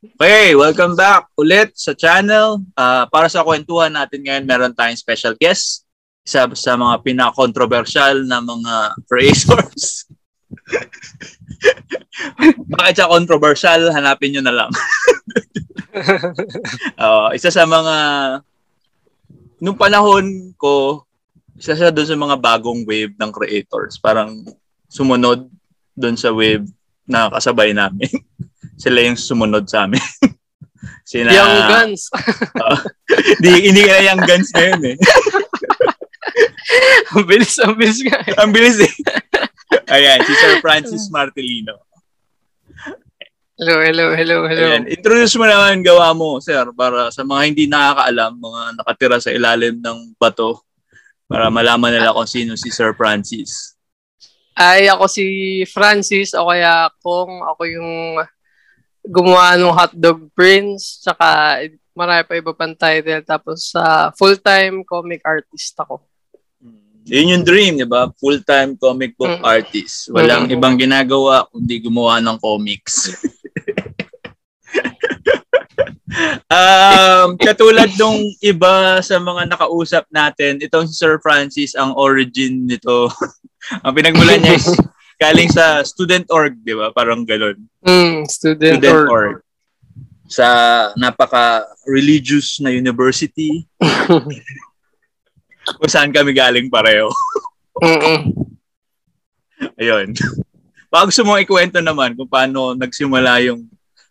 Okay, welcome back ulit sa channel. Uh, para sa kwentuhan natin ngayon, meron tayong special guest. Isa sa mga pinaka-controversial na mga creators. Bakit siya controversial? Hanapin nyo na lang. uh, isa sa mga nung panahon ko, isa siya doon sa mga bagong wave ng creators. Parang sumunod doon sa wave na kasabay namin. Sila yung sumunod sa amin. Sina, young Guns. uh, di, hindi kaya Young Guns na yun eh. ang bilis, ang bilis nga. Eh. ang bilis eh. Ayan, si Sir Francis Martelino. Hello, hello, hello, hello. Ayan, introduce mo naman gawa mo, sir, para sa mga hindi nakakaalam, mga nakatira sa ilalim ng bato, para malaman nila kung sino si Sir Francis. Ay, ako si Francis, o kaya kung ako yung gumawa ng Hotdog Prince, tsaka marami pa iba pang title. Tapos sa uh, full-time comic artist ako. Yun yung dream, di ba? Full-time comic book mm. artist. Walang mm. ibang ginagawa kundi gumawa ng comics. um, katulad nung iba sa mga nakausap natin, itong si Sir Francis, ang origin nito, ang pinagmulan niya is Galing sa student org, di ba? Parang galon. Mm, student, student org. org. Sa napaka-religious na university. kung saan kami galing pareho. Ayun. Baka gusto mong ikwento naman kung paano nagsimula yung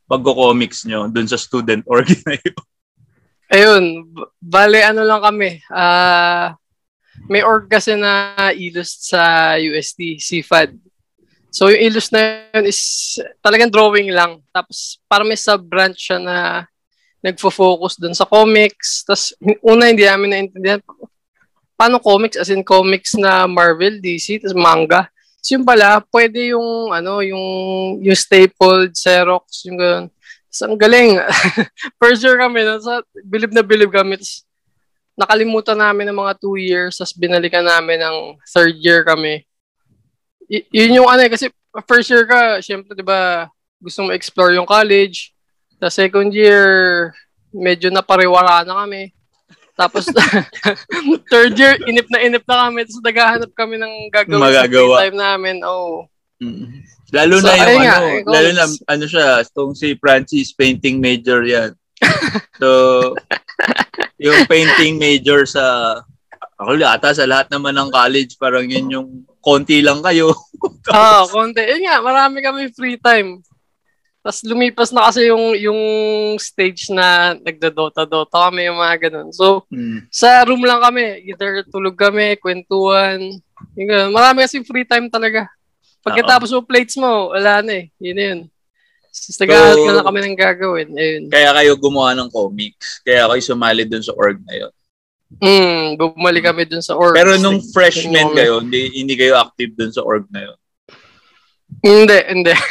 pagko-comics nyo dun sa student org na yun. Ayun. Bale, ano lang kami. Uh, may org kasi na ilust sa UST, CFAD. So yung illus na yun is talagang drawing lang. Tapos para may sub-branch siya na nagfo-focus dun sa comics. Tapos una hindi namin naintindihan paano comics as in comics na Marvel, DC, tapos manga. So yung pala, pwede yung ano, yung yung stapled Xerox, yung gano'n. Tapos ang galing. First year kami, no? sa, bilib na bilib kami. Tapos nakalimutan namin ng mga two years, tapos binalikan namin ng third year kami y- yun yung ano eh, kasi first year ka, syempre, di ba, gusto mo explore yung college. Sa second year, medyo napariwara na kami. Tapos, third year, inip na inip na kami. Tapos, naghahanap kami ng gagawin Magagawa. sa time namin. Oh. Mm. Lalo so, na yung ano, nga, eh, lalo na ano siya, itong si Francis, painting major yan. so, yung painting major sa, ako ata sa lahat naman ng college, parang yun yung konti lang kayo. Oo, oh, konti. Yun nga, marami kami free time. Tapos lumipas na kasi yung yung stage na nagdodota-dota kami, yung mga ganun. So, hmm. sa room lang kami. Either tulog kami, kwentuhan. Yung ganun. Marami kasi free time talaga. Pagkatapos mo plates mo, wala na eh. Yun na yun. So, nag so, na kami ng gagawin. Ayun. Kaya kayo gumawa ng comics. Kaya kayo sumali dun sa org na yun. Hmm, bumalik kami dun sa org. Pero nung freshman kayo, hindi, hindi kayo active dun sa org na yun? Hindi, hindi.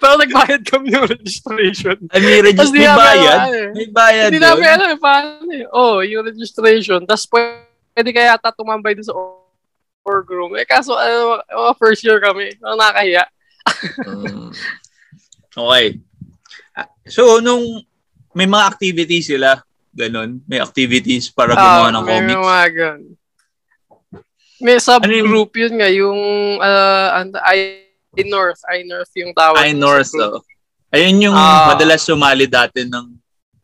Pero nagbayad kami ng registration. Ay, may, regist- may bayad? Eh. May bayad Hindi namin alam eh, paano eh. Oh, yung registration. Tapos pwede kaya ata tumambay dun sa org room. Eh, kaso, ano, uh, first year kami. Ang nakahiya. um, okay. Ah, so, nung may mga activities sila, Ganon. May activities para gumawa uh, ng comics. May mga ganun. May subgroup ano yun nga, yung uh, I, North. I North yung tawag. I North, oh. Ayun yung uh, madalas sumali dati ng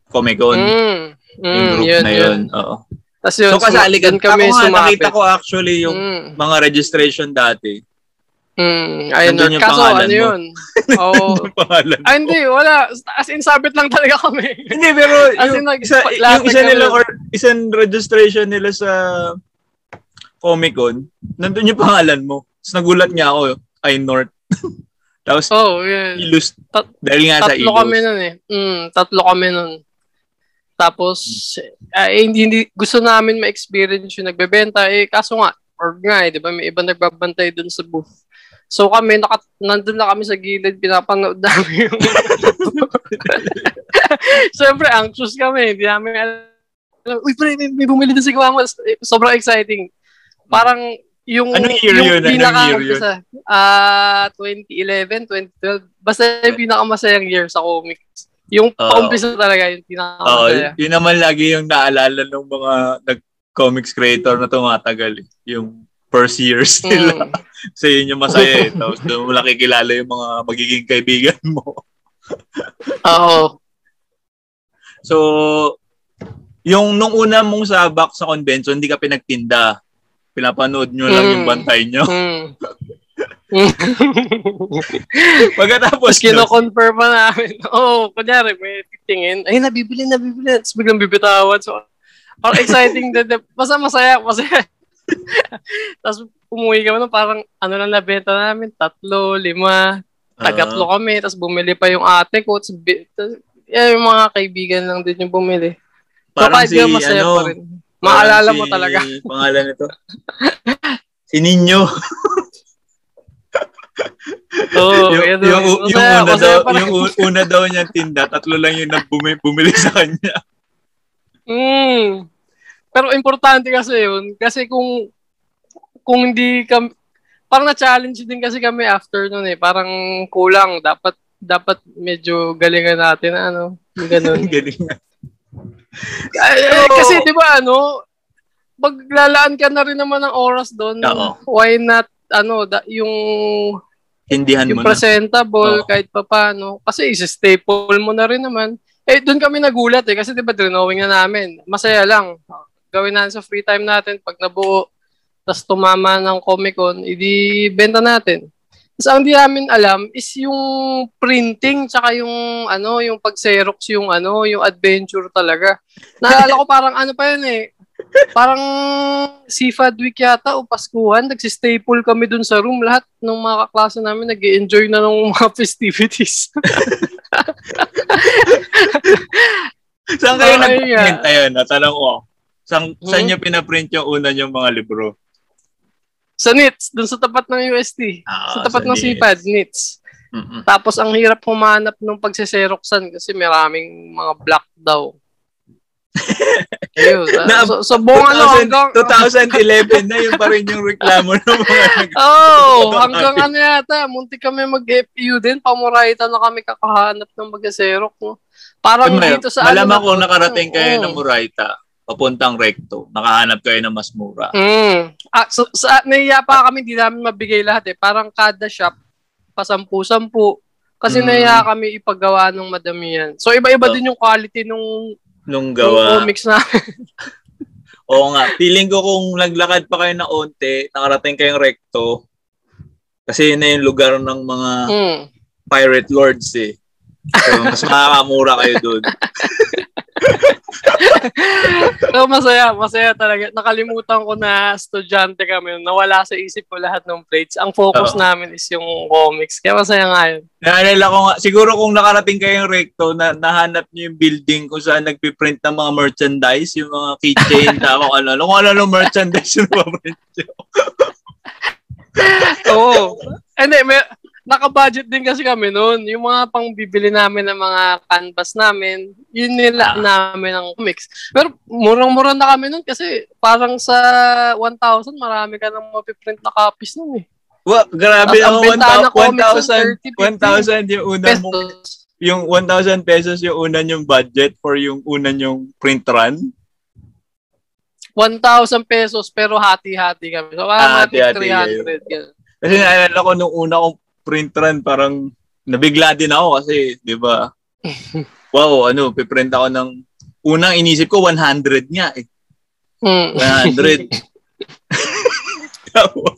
Comic Con. Mm, mm, yung group yun, na yun. yun. Oo. Tas yun, so kasali ka. Kami ako nga, nakita ko actually yung mm. mga registration dati. Mm, ayun na. Kaso ano yun? Oh. pangalan Ay, hindi. Wala. As in, sabit lang talaga kami. hindi, pero As in, like, isa, yung isa nila or isang registration nila sa Comic Con, nandun yung pangalan mo. Tapos nagulat niya ako, ay North. Tapos, oh, yeah. Ilus. Tat- dahil nga sa Ilus. Tatlo kami nun eh. Mm, tatlo kami nun. Tapos, uh, hindi, hindi, gusto namin ma-experience yung nagbebenta. Eh, kaso nga, or nga eh, di ba? May iba nagbabantay dun sa booth. So kami, naka, nandun na kami sa gilid, pinapanood namin yung... Siyempre, anxious kami. Hindi namin alam. Uy, pre, may, may bumili na si Guamo. Sobrang exciting. Parang yung Anong year yung yun? Anong pinaka, year yun? Ah, 2011, 2012. Basta yung pinakamasayang year sa comics. Yung Oo. paumpisa talaga yung pinakamasaya. yun naman lagi yung naalala ng mga nag-comics creator na tumatagal. eh. Yung first years nila. Mm. So yun yung masaya eh. Tapos doon mo nakikilala yung mga magiging kaibigan mo. Oo. So, yung nung una mong sabak sa convention, hindi ka pinagtinda. Pinapanood nyo lang Mm. yung bantay nyo. Mm. Pagkatapos Tapos kino-confirm pa namin. Oo, oh, kunyari, may titingin. Ay, nabibili, nabibili. Tapos biglang bibitawan. So, parang exciting. Basta masaya, masaya. Tapos umuwi kami no, parang ano lang nabenta namin, tatlo, lima, Ah. tagatlo kami. Tapos bumili pa yung ate ko. Tapos, bi- tas- yan, yung mga kaibigan lang din yung bumili. So, parang kahit si, masaya ano, pa rin. Maalala parang mo si- talaga. Pangalan nito. si Ninyo. Oo, yung, yun, yung, yung, masaya, una masaya daw, yung una daw niya tinda, tatlo lang yung nagbumi, bumili sa kanya. Mm. Pero importante kasi yun. Kasi kung kung hindi kami, parang na-challenge din kasi kami after nun eh. Parang kulang. Dapat dapat medyo galingan natin ano. Ganun. Galing na. Eh, kasi di ba ano, maglalaan ka na rin naman ng oras doon. Oo. Why not ano, da, yung Hindihan mo yung na. presentable Oo. kahit pa paano. Kasi isa-staple mo na rin naman. Eh, doon kami nagulat eh. Kasi di ba, drawing na namin. Masaya lang. Gawin natin sa free time natin. Pag nabuo, tas tumama ng Comic-Con, idi benta natin. Tapos ang di namin alam is yung printing tsaka yung ano, yung pag-xerox yung ano, yung adventure talaga. Naalala ko parang ano pa yun eh. Parang Sifad Week yata o Paskuhan, nagsistaple kami dun sa room. Lahat ng mga kaklase namin nag enjoy na ng mga festivities. Saan kayo Ay, nag-print? nga. Ayun, natanong ko. Saan, saan Hmm? nyo pinaprint yung una yung mga libro? sa NITS, dun sa tapat ng UST. Ah, sa tapat sa ng NITS. Sipad, NITS. Mm-mm. Tapos ang hirap humanap ng pagsiseroksan kasi maraming mga black daw. Ayun. Na- so, so buong ano 2000 hanggang 2011 na yun pa rin yung reklamo ng mga Oh, hanggang ano yata, munti kami mag-FPU din, pamurayta na kami kakahanap ng mag-serok, no? Parang May- dito sa Malamang ano, kung nakarating kayo Oo. ng Murayta, papuntang recto, nakahanap kayo ng mas mura. Mm. Ah, so, sa, nahiya pa kami, di namin mabigay lahat eh. Parang kada shop, pasampu-sampu. Kasi Mm. nahiya kami ipagawa ng madami yan. So, iba-iba Oh. din yung quality nung, Nung nung gawa. comics namin. Oo nga. Feeling ko kung naglakad pa kayo na onte, nakarating kayong recto, kasi yun na yung lugar ng mga Mm. pirate lords eh. So, mas makakamura kayo doon. So, masaya, masaya talaga. Nakalimutan ko na estudyante kami. Nawala sa isip ko lahat ng plates. Ang focus Oo. namin is yung comics. Kaya masaya nga yun. Naalala ko nga, siguro kung nakarating kayong recto, na nahanap niyo yung building kung saan nagpiprint ng mga merchandise, yung mga keychain, ta kung ano, kung ano ano merchandise yung napaprint nyo. Oo. Hindi, may, naka-budget din kasi kami noon. Yung mga pang bibili namin ng mga canvas namin, yun nila namin ng comics. Pero murang-mura na kami noon kasi parang sa 1,000, marami ka nang mapiprint na copies noon eh. Wow, grabe ang ang comics 1,000 ng 1,000 yung una mong Pesos. yung 1,000 pesos yung una yung budget for yung una yung print run. 1,000 pesos pero hati-hati kami. So, Ah, parang hati-hati, 300. ganun. Kasi naalala ko nung una kong print run, parang nabigla din ako kasi, di ba? wow, ano, piprint ako ng, unang inisip ko 100 nga eh. Mm. 100. Tapos,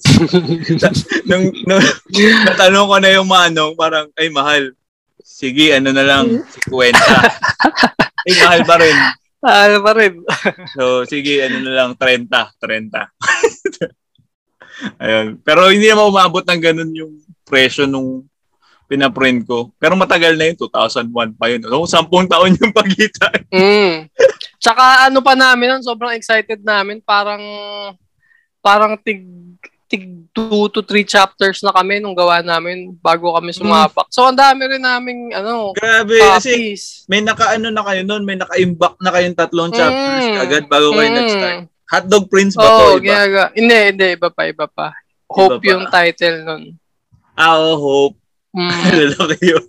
nung, nung, natanong ko na yung manong, parang, ay, mahal. Sige, ano na lang, 50. ay, mahal pa rin. Ano pa rin. So, sige, ano na lang, 30. 30. Ayun. Pero hindi naman umabot ng ganun yung presyo nung pinaprint ko. Pero matagal na yun, 2001 pa yun. So, 10 taon yung pagitan. Mm. Tsaka ano pa namin nun, sobrang excited namin. Parang, parang tig, tig 2 to 3 chapters na kami nung gawa namin bago kami sumapak. So, ang dami rin naming, ano, Grabe, kasi copies. may naka-ano na kayo nun, may naka-imbak na kayong tatlong chapters Mm. agad bago kayo Mm. nag-start. Hotdog Prince ba oh, to? Iba? Ginaga. Hindi, hindi. Iba pa, iba pa. Hope iba pa. yung title nun. Ah, oh, Hope. Mm. Lalaki yun.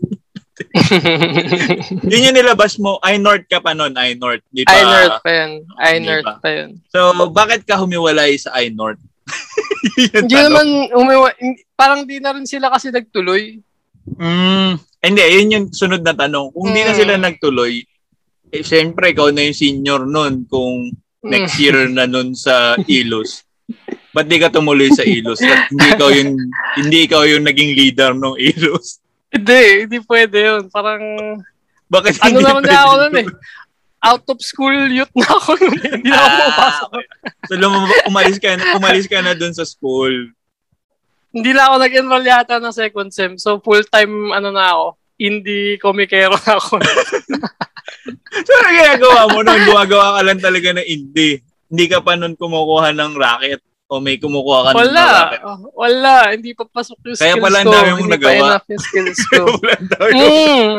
yun yung nilabas mo, I-North ka pa nun, I-North. Di pa, I-North pa yun. I-North pa. pa yun. So, bakit ka humiwalay sa I-North? hindi naman umiwa, parang di na rin sila kasi nagtuloy. Mm, hindi, yun yung sunod na tanong. Kung hindi mm. na sila nagtuloy, eh, syempre, ikaw na yung senior nun kung next mm. year na nun sa Ilos. Ba't di ka tumuloy sa Ilos? Hindi ikaw yung, hindi ikaw yung naging leader ng Ilos? Hindi, hindi pwede yun. Parang, bakit ano hindi naman na ako nun eh. Out of school youth na ako nun. Hindi na ako ah, pumapasok. so, lum- umalis ka, umalis ka na dun sa school. Hindi na ako nag-enroll yata ng second sem. So, full-time, ano na ako, indie komikero na ako. so, ano ginagawa mo nun? Gumagawa ka lang talaga ng indie. Hindi ka pa nun kumukuha ng racket o may kumukuha ka wala. ng uh, wala. Hindi pa pasok yung Kaya skills pala ko. dami mong Hindi nagawa. pa enough yung skills ko. mm.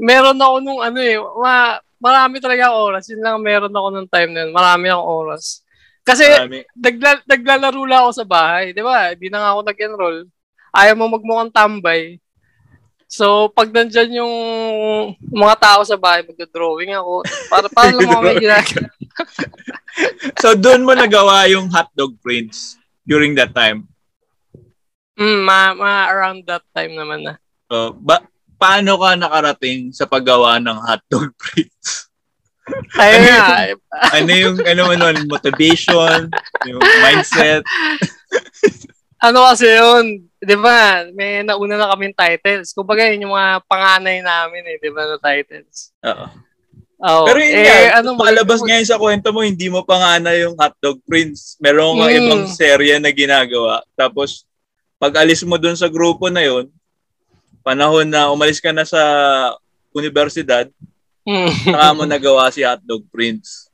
meron ako nung ano eh. Ma, marami talaga oras. Yun lang meron ako nung time na yun. Marami akong oras. Kasi nagla, naglalaro lang ako sa bahay. Di ba? Hindi na nga ako nag-enroll. Ayaw mo magmukhang tambay. So, pag nandyan yung mga tao sa bahay, magda-drawing ako. Para, para lang ako may ginagawa. so, doon mo nagawa yung hotdog prints during that time? Mm, ma, ma around that time naman na. Uh, ba, paano ka nakarating sa paggawa ng hotdog prints? Ayun ano nga. ano yung, ano ano, motivation, yung mindset? ano kasi yun, di ba, may nauna na kaming titles. Kumbaga yun yung mga panganay namin eh, di ba, na titles. Oo. Oh, Pero yun eh, nga, ano, palabas ngayon sa kwento mo, hindi mo pa nga na yung Hotdog Prince. Meron nga mm. ibang serye na ginagawa. Tapos, pag alis mo dun sa grupo na yun, panahon na umalis ka na sa universidad, mm. saka mo nagawa si Hotdog Prince.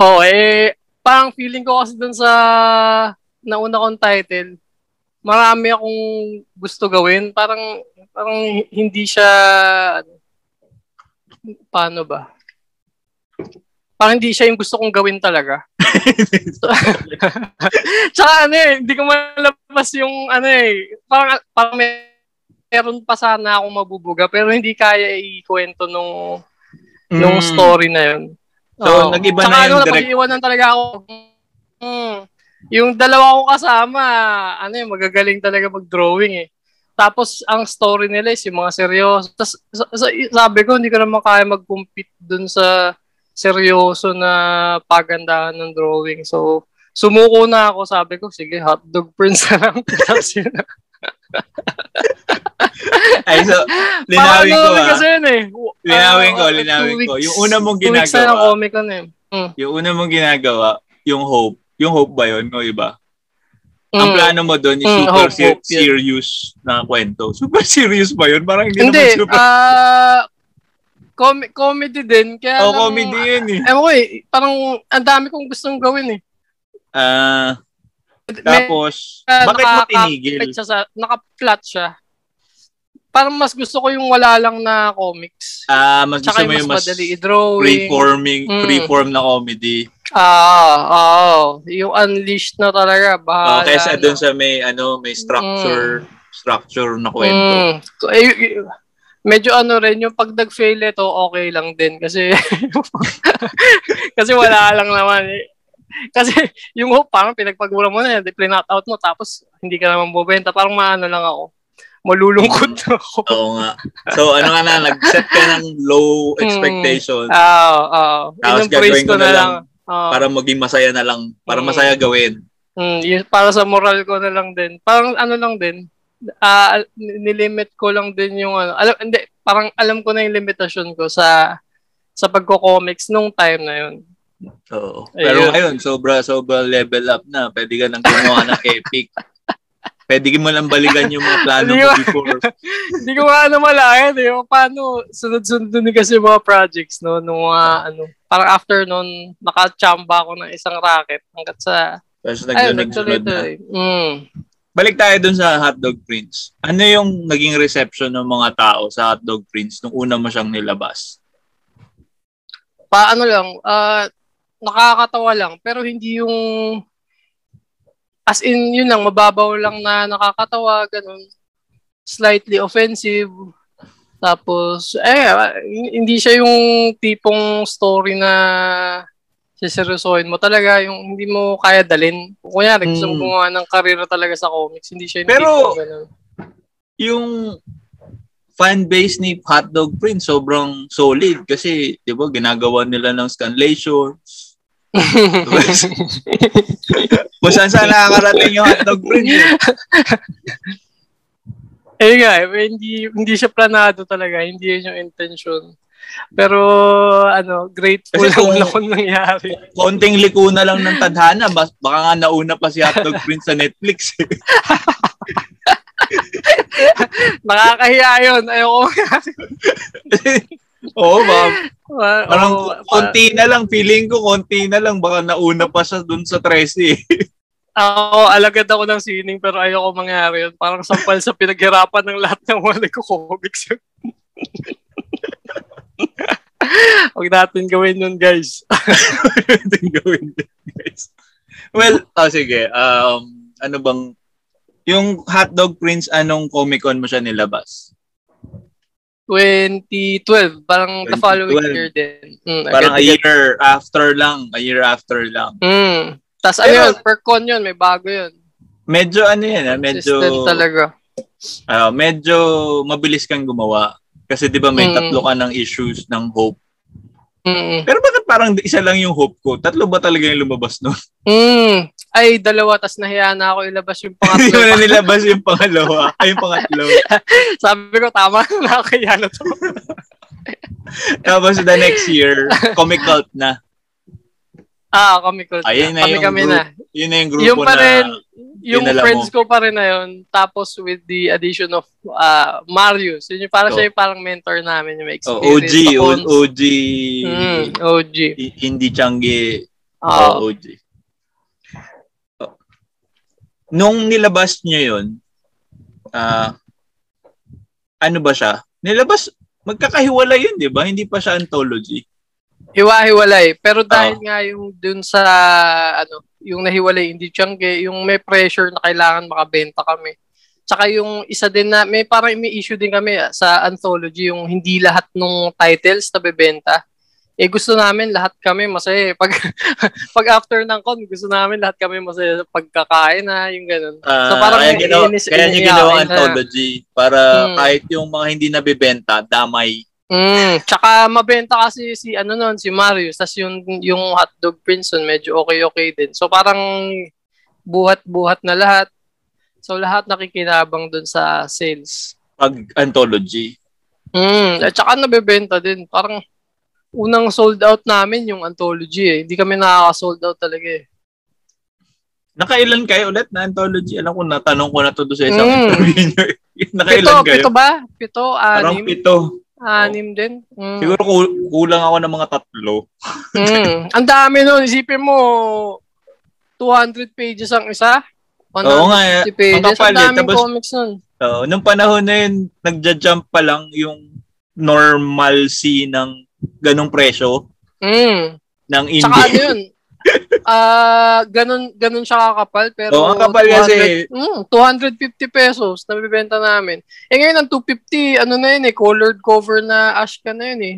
Oh, eh, parang feeling ko kasi dun sa nauna kong title, marami akong gusto gawin. Parang, parang hindi siya, ano, paano ba? Parang hindi siya yung gusto kong gawin talaga. Tsaka ano eh, hindi ko malabas yung ano eh, parang, parang may, meron pa sana akong mabubuga pero hindi kaya ikwento nung mm. nung story na yun. So, oh. nag-iba Tsaka na yung ano, direct... iwanan talaga ako. Hmm, yung dalawa ko kasama, ano eh, magagaling talaga mag-drawing eh. Tapos, ang story nila is yung mga seryoso. Tapos, sabi ko, hindi ko naman kaya mag-compete dun sa seryoso na pagandahan ng drawing. So, sumuko na ako. Sabi ko, sige, hotdog prince na lang. Ay, so, linawin ko ah. Kasi yun eh. Linawin ko, linawin ko. Yung una mong ginagawa. Two weeks na comic con eh. Mm. Yung una mong ginagawa, yung hope. Yung hope ba yun o iba? Mm. Ang plano mo doon is mm, super hope, ser- hope, serious na kwento. Super serious ba yun? Parang hindi, hindi naman super... Uh, Com- comedy din. Kaya oh, lang, comedy yun eh. Ewan ko eh, parang ang dami kong gustong gawin eh. Ah, uh, tapos, May, uh, bakit mo tinigil? Siya sa, naka-flat siya. Parang mas gusto ko yung wala lang na comics. Ah, uh, mas Tsaka gusto mo yung mas, madali i-drawing. Free-forming, mm. free-form na comedy. Ah, oo. Oh, yung unleashed na talaga. Bahala oh, kaysa doon sa may, ano, may structure, mm. structure na kwento. Mm. So, eh, medyo ano rin, yung pag nag-fail ito, okay lang din. Kasi, kasi wala lang naman eh. Kasi yung hope, parang pinagpagura mo na, plinat out mo, tapos hindi ka naman bubenta. Parang maano lang ako. Malulungkot na ako. Oo nga. So, ano nga na, nag-set ka ng low hmm. expectations. Oo, mm. oo. Uh, tapos gagawin ko na, na lang. Uh, para maging masaya na lang. Para mm, masaya gawin. Mm, yun, para sa moral ko na lang din. Parang ano lang din, uh, nilimit ko lang din yung ano, alam, hindi, parang alam ko na yung limitasyon ko sa sa pagko-comics nung time na yun. Oo. Pero Ayun. ngayon, sobra, sobra level up na. Pwede ka nang gumawa ng epic. Pwede mo lang balikan yung mga plano mo before. Hindi ko nga na malaya. Eh. Paano, sunod-sunod din kasi mga projects, no? Nung mga, uh, ano, parang after nun, nakachamba ako ng isang racket hanggat sa... Tapos nagsunod na. Mm balik tayo dun sa Hotdog Prince. Ano yung naging reception ng mga tao sa Hotdog Prince nung una mo siyang nilabas? Paano lang, uh, nakakatawa lang. Pero hindi yung as in, yun lang, mababaw lang na nakakatawa, ganun. Slightly offensive. Tapos, eh, hindi siya yung tipong story na siseryosohin mo talaga, yung hindi mo kaya dalin. Kung kunyari, gusto mo hmm. gumawa ng karera talaga sa comics, hindi siya yung Pero, yung fan base ni Hotdog Prince sobrang solid kasi 'di ba ginagawa nila ng scanlations. Kung saan saan nakakarating yung Hotdog Prince. Eh. Eh nga, hindi, hindi siya planado talaga. Hindi yun yung intention. Pero, ano, grateful Kasi kung, ako nangyari. Konting liko na lang ng tadhana, baka nga nauna pa si Hotdog Prince sa Netflix. Eh. Nakakahiya yun. Ayoko Oo, ma'am. Parang oh, konti na lang, feeling ko konti na lang, baka nauna pa siya dun sa 13. Ako, alagad ako ng sining pero ayoko mangyari yun. Parang sampal sa pinaghirapan ng lahat ng mga nagko-comics yun. Huwag natin gawin yun, guys. Huwag natin gawin yun, guys. Well, oh, sige. Um, ano bang, yung Hotdog Prince, anong Comic-Con mo siya nilabas? 2012. Parang 2012. the following year din. Mm, parang a year after lang. A year after lang. Mm. Tapos ano yun, per con yun, may bago yun. Medyo ano yan, ha? Ah, medyo... Consistent talaga. Uh, medyo mabilis kang gumawa. Kasi di ba may mm. tatlo ka ng issues ng hope. Mm. Pero bakit parang isa lang yung hope ko? Tatlo ba talaga yung lumabas nun? Mm. Ay, dalawa, tas nahiya na ako ilabas yung pangatlo. Hindi mo na nilabas yung pangalawa. Ay, yung pangatlo. Sabi ko, tama na nakakaya na to. Tapos the next year, comic cult na. Ah, Comic Cult. Ayun na, kami yung kami group, na. Yun na yung grupo yung pa rin, na yung friends mo. ko pa rin na yun. Tapos with the addition of uh, Marius. Yun yung parang oh. siya yung parang mentor namin. Yung experience. Oh, OG. O, OG. Mm, OG. Hindi Changi. Oh. oh OG. Nung nilabas niya yun, uh, ano ba siya? Nilabas, magkakahiwalay yun, di ba? Hindi pa siya anthology. Hiwa-hiwalay. Pero dahil oh. nga yung dun sa, ano, yung nahiwalay, hindi tiyangge, yung may pressure na kailangan makabenta kami. Tsaka yung isa din na, may parang may issue din kami sa anthology, yung hindi lahat ng titles na bebenta. Eh gusto namin lahat kami masaya. Pag pag after ng con, gusto namin lahat kami masaya pagkakain na, yung ganun. Uh, so parang kaya, ginawa, inis, kaya niya ginawa anthology para hmm. kahit yung mga hindi nabebenta, damay Mm, tsaka mabenta kasi si ano noon si Marius tas yung yung hotdog prince medyo okay okay din. So parang buhat-buhat na lahat. So lahat nakikinabang doon sa sales. Pag anthology. Mm, at saka nabebenta din. Parang unang sold out namin yung anthology eh. Hindi kami nakaka-sold out talaga eh. Nakailan kayo ulit na anthology? Alam ko, natanong ko na to sa isang mm. interview nyo. Nakailan pito, kayo? Pito ba? Pito, anim. Parang pito. Anim din. Mm. Siguro kulang ako ng mga tatlo. mm. Ang dami nun. Isipin mo, 200 pages ang isa. Oo nga. Eh. Pages. Ang daming Tapos, comics nun. Uh, nung panahon na yun, nagja-jump pa lang yung normalcy ng ganong presyo. Mm. Ng indie. Tsaka ano yun, Ah, uh, ganun ganun siya kakapal pero oh, ang kapal 200, kasi mm, 250 pesos na bibenta namin. Eh ngayon ang 250 ano na yun eh colored cover na ash ka na yun eh.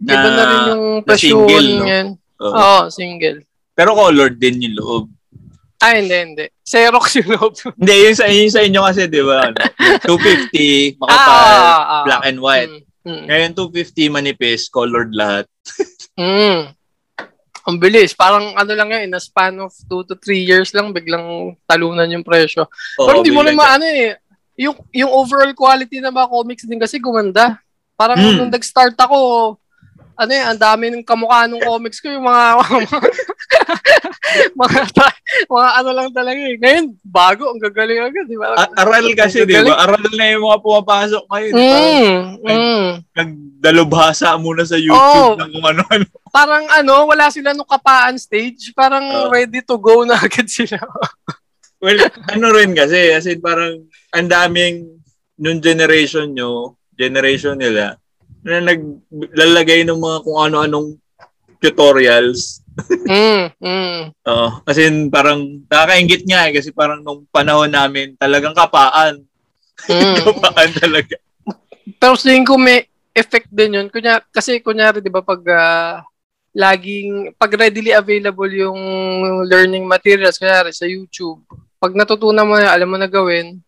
Na, Iba na rin yung presyo niyan. Oo, oh. oh, single. Pero colored din yung loob. Ah, hindi, hindi. Xerox yung loob. hindi, yung sa, yung sa inyo kasi, di ba? Ano, 250, makapal, ah, ah, ah, black and white. Mm, mm. Ngayon, 250, manipis, colored lahat. mm. Ang bilis. Parang ano lang yan, in a span of 2 to 3 years lang, biglang talunan yung presyo. Oo, Pero hindi mo naman ano eh, yung, yung overall quality ng mga comics din kasi gumanda. Parang mm. nung nag-start ako, ano eh, ang dami ng kamukha ng comics ko, yung mga, mga, mga, ano lang talaga eh. Ngayon, bago, ang gagaling agad. Di ba? Aral kasi, di ba? Aral na yung mga pumapasok ngayon. Mm, mm. Nagdalubhasa muna sa YouTube oh, ng kung ano-ano. Parang ano, wala sila nung kapaan stage. Parang uh, ready to go na agad sila. well, ano rin kasi, as in parang ang daming nung generation nyo, generation nila, na naglalagay ng mga kung ano-anong tutorials mm, mm. Oo. Kasi parang nakakaingit nga eh. Kasi parang nung panahon namin, talagang kapaan. Mm. kapaan talaga. Pero tingin ko may effect din yun. Kunya, kasi kunyari, di ba, pag uh, laging, pag readily available yung learning materials, kunyari sa YouTube, pag natutunan mo na, alam mo na gawin,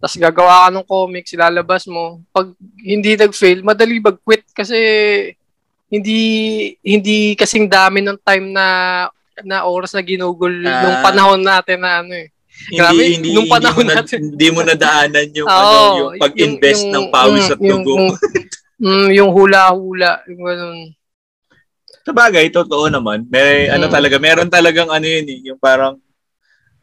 tapos gagawa ka ng comics, ilalabas mo. Pag hindi nag-fail, madali mag-quit kasi hindi hindi kasing dami ng time na na oras na ginugol uh, nung panahon natin na ano eh. Grabe, hindi, nung panahon hindi mo natin. Na, hindi mo nadaanan yung, oh, ano, yung pag-invest yung, ng pawis at dugo. Yung, mm, yung hula-hula, yung ganun. Sa bagay, totoo naman. May mm. ano talaga, meron talagang ano yun eh, yung parang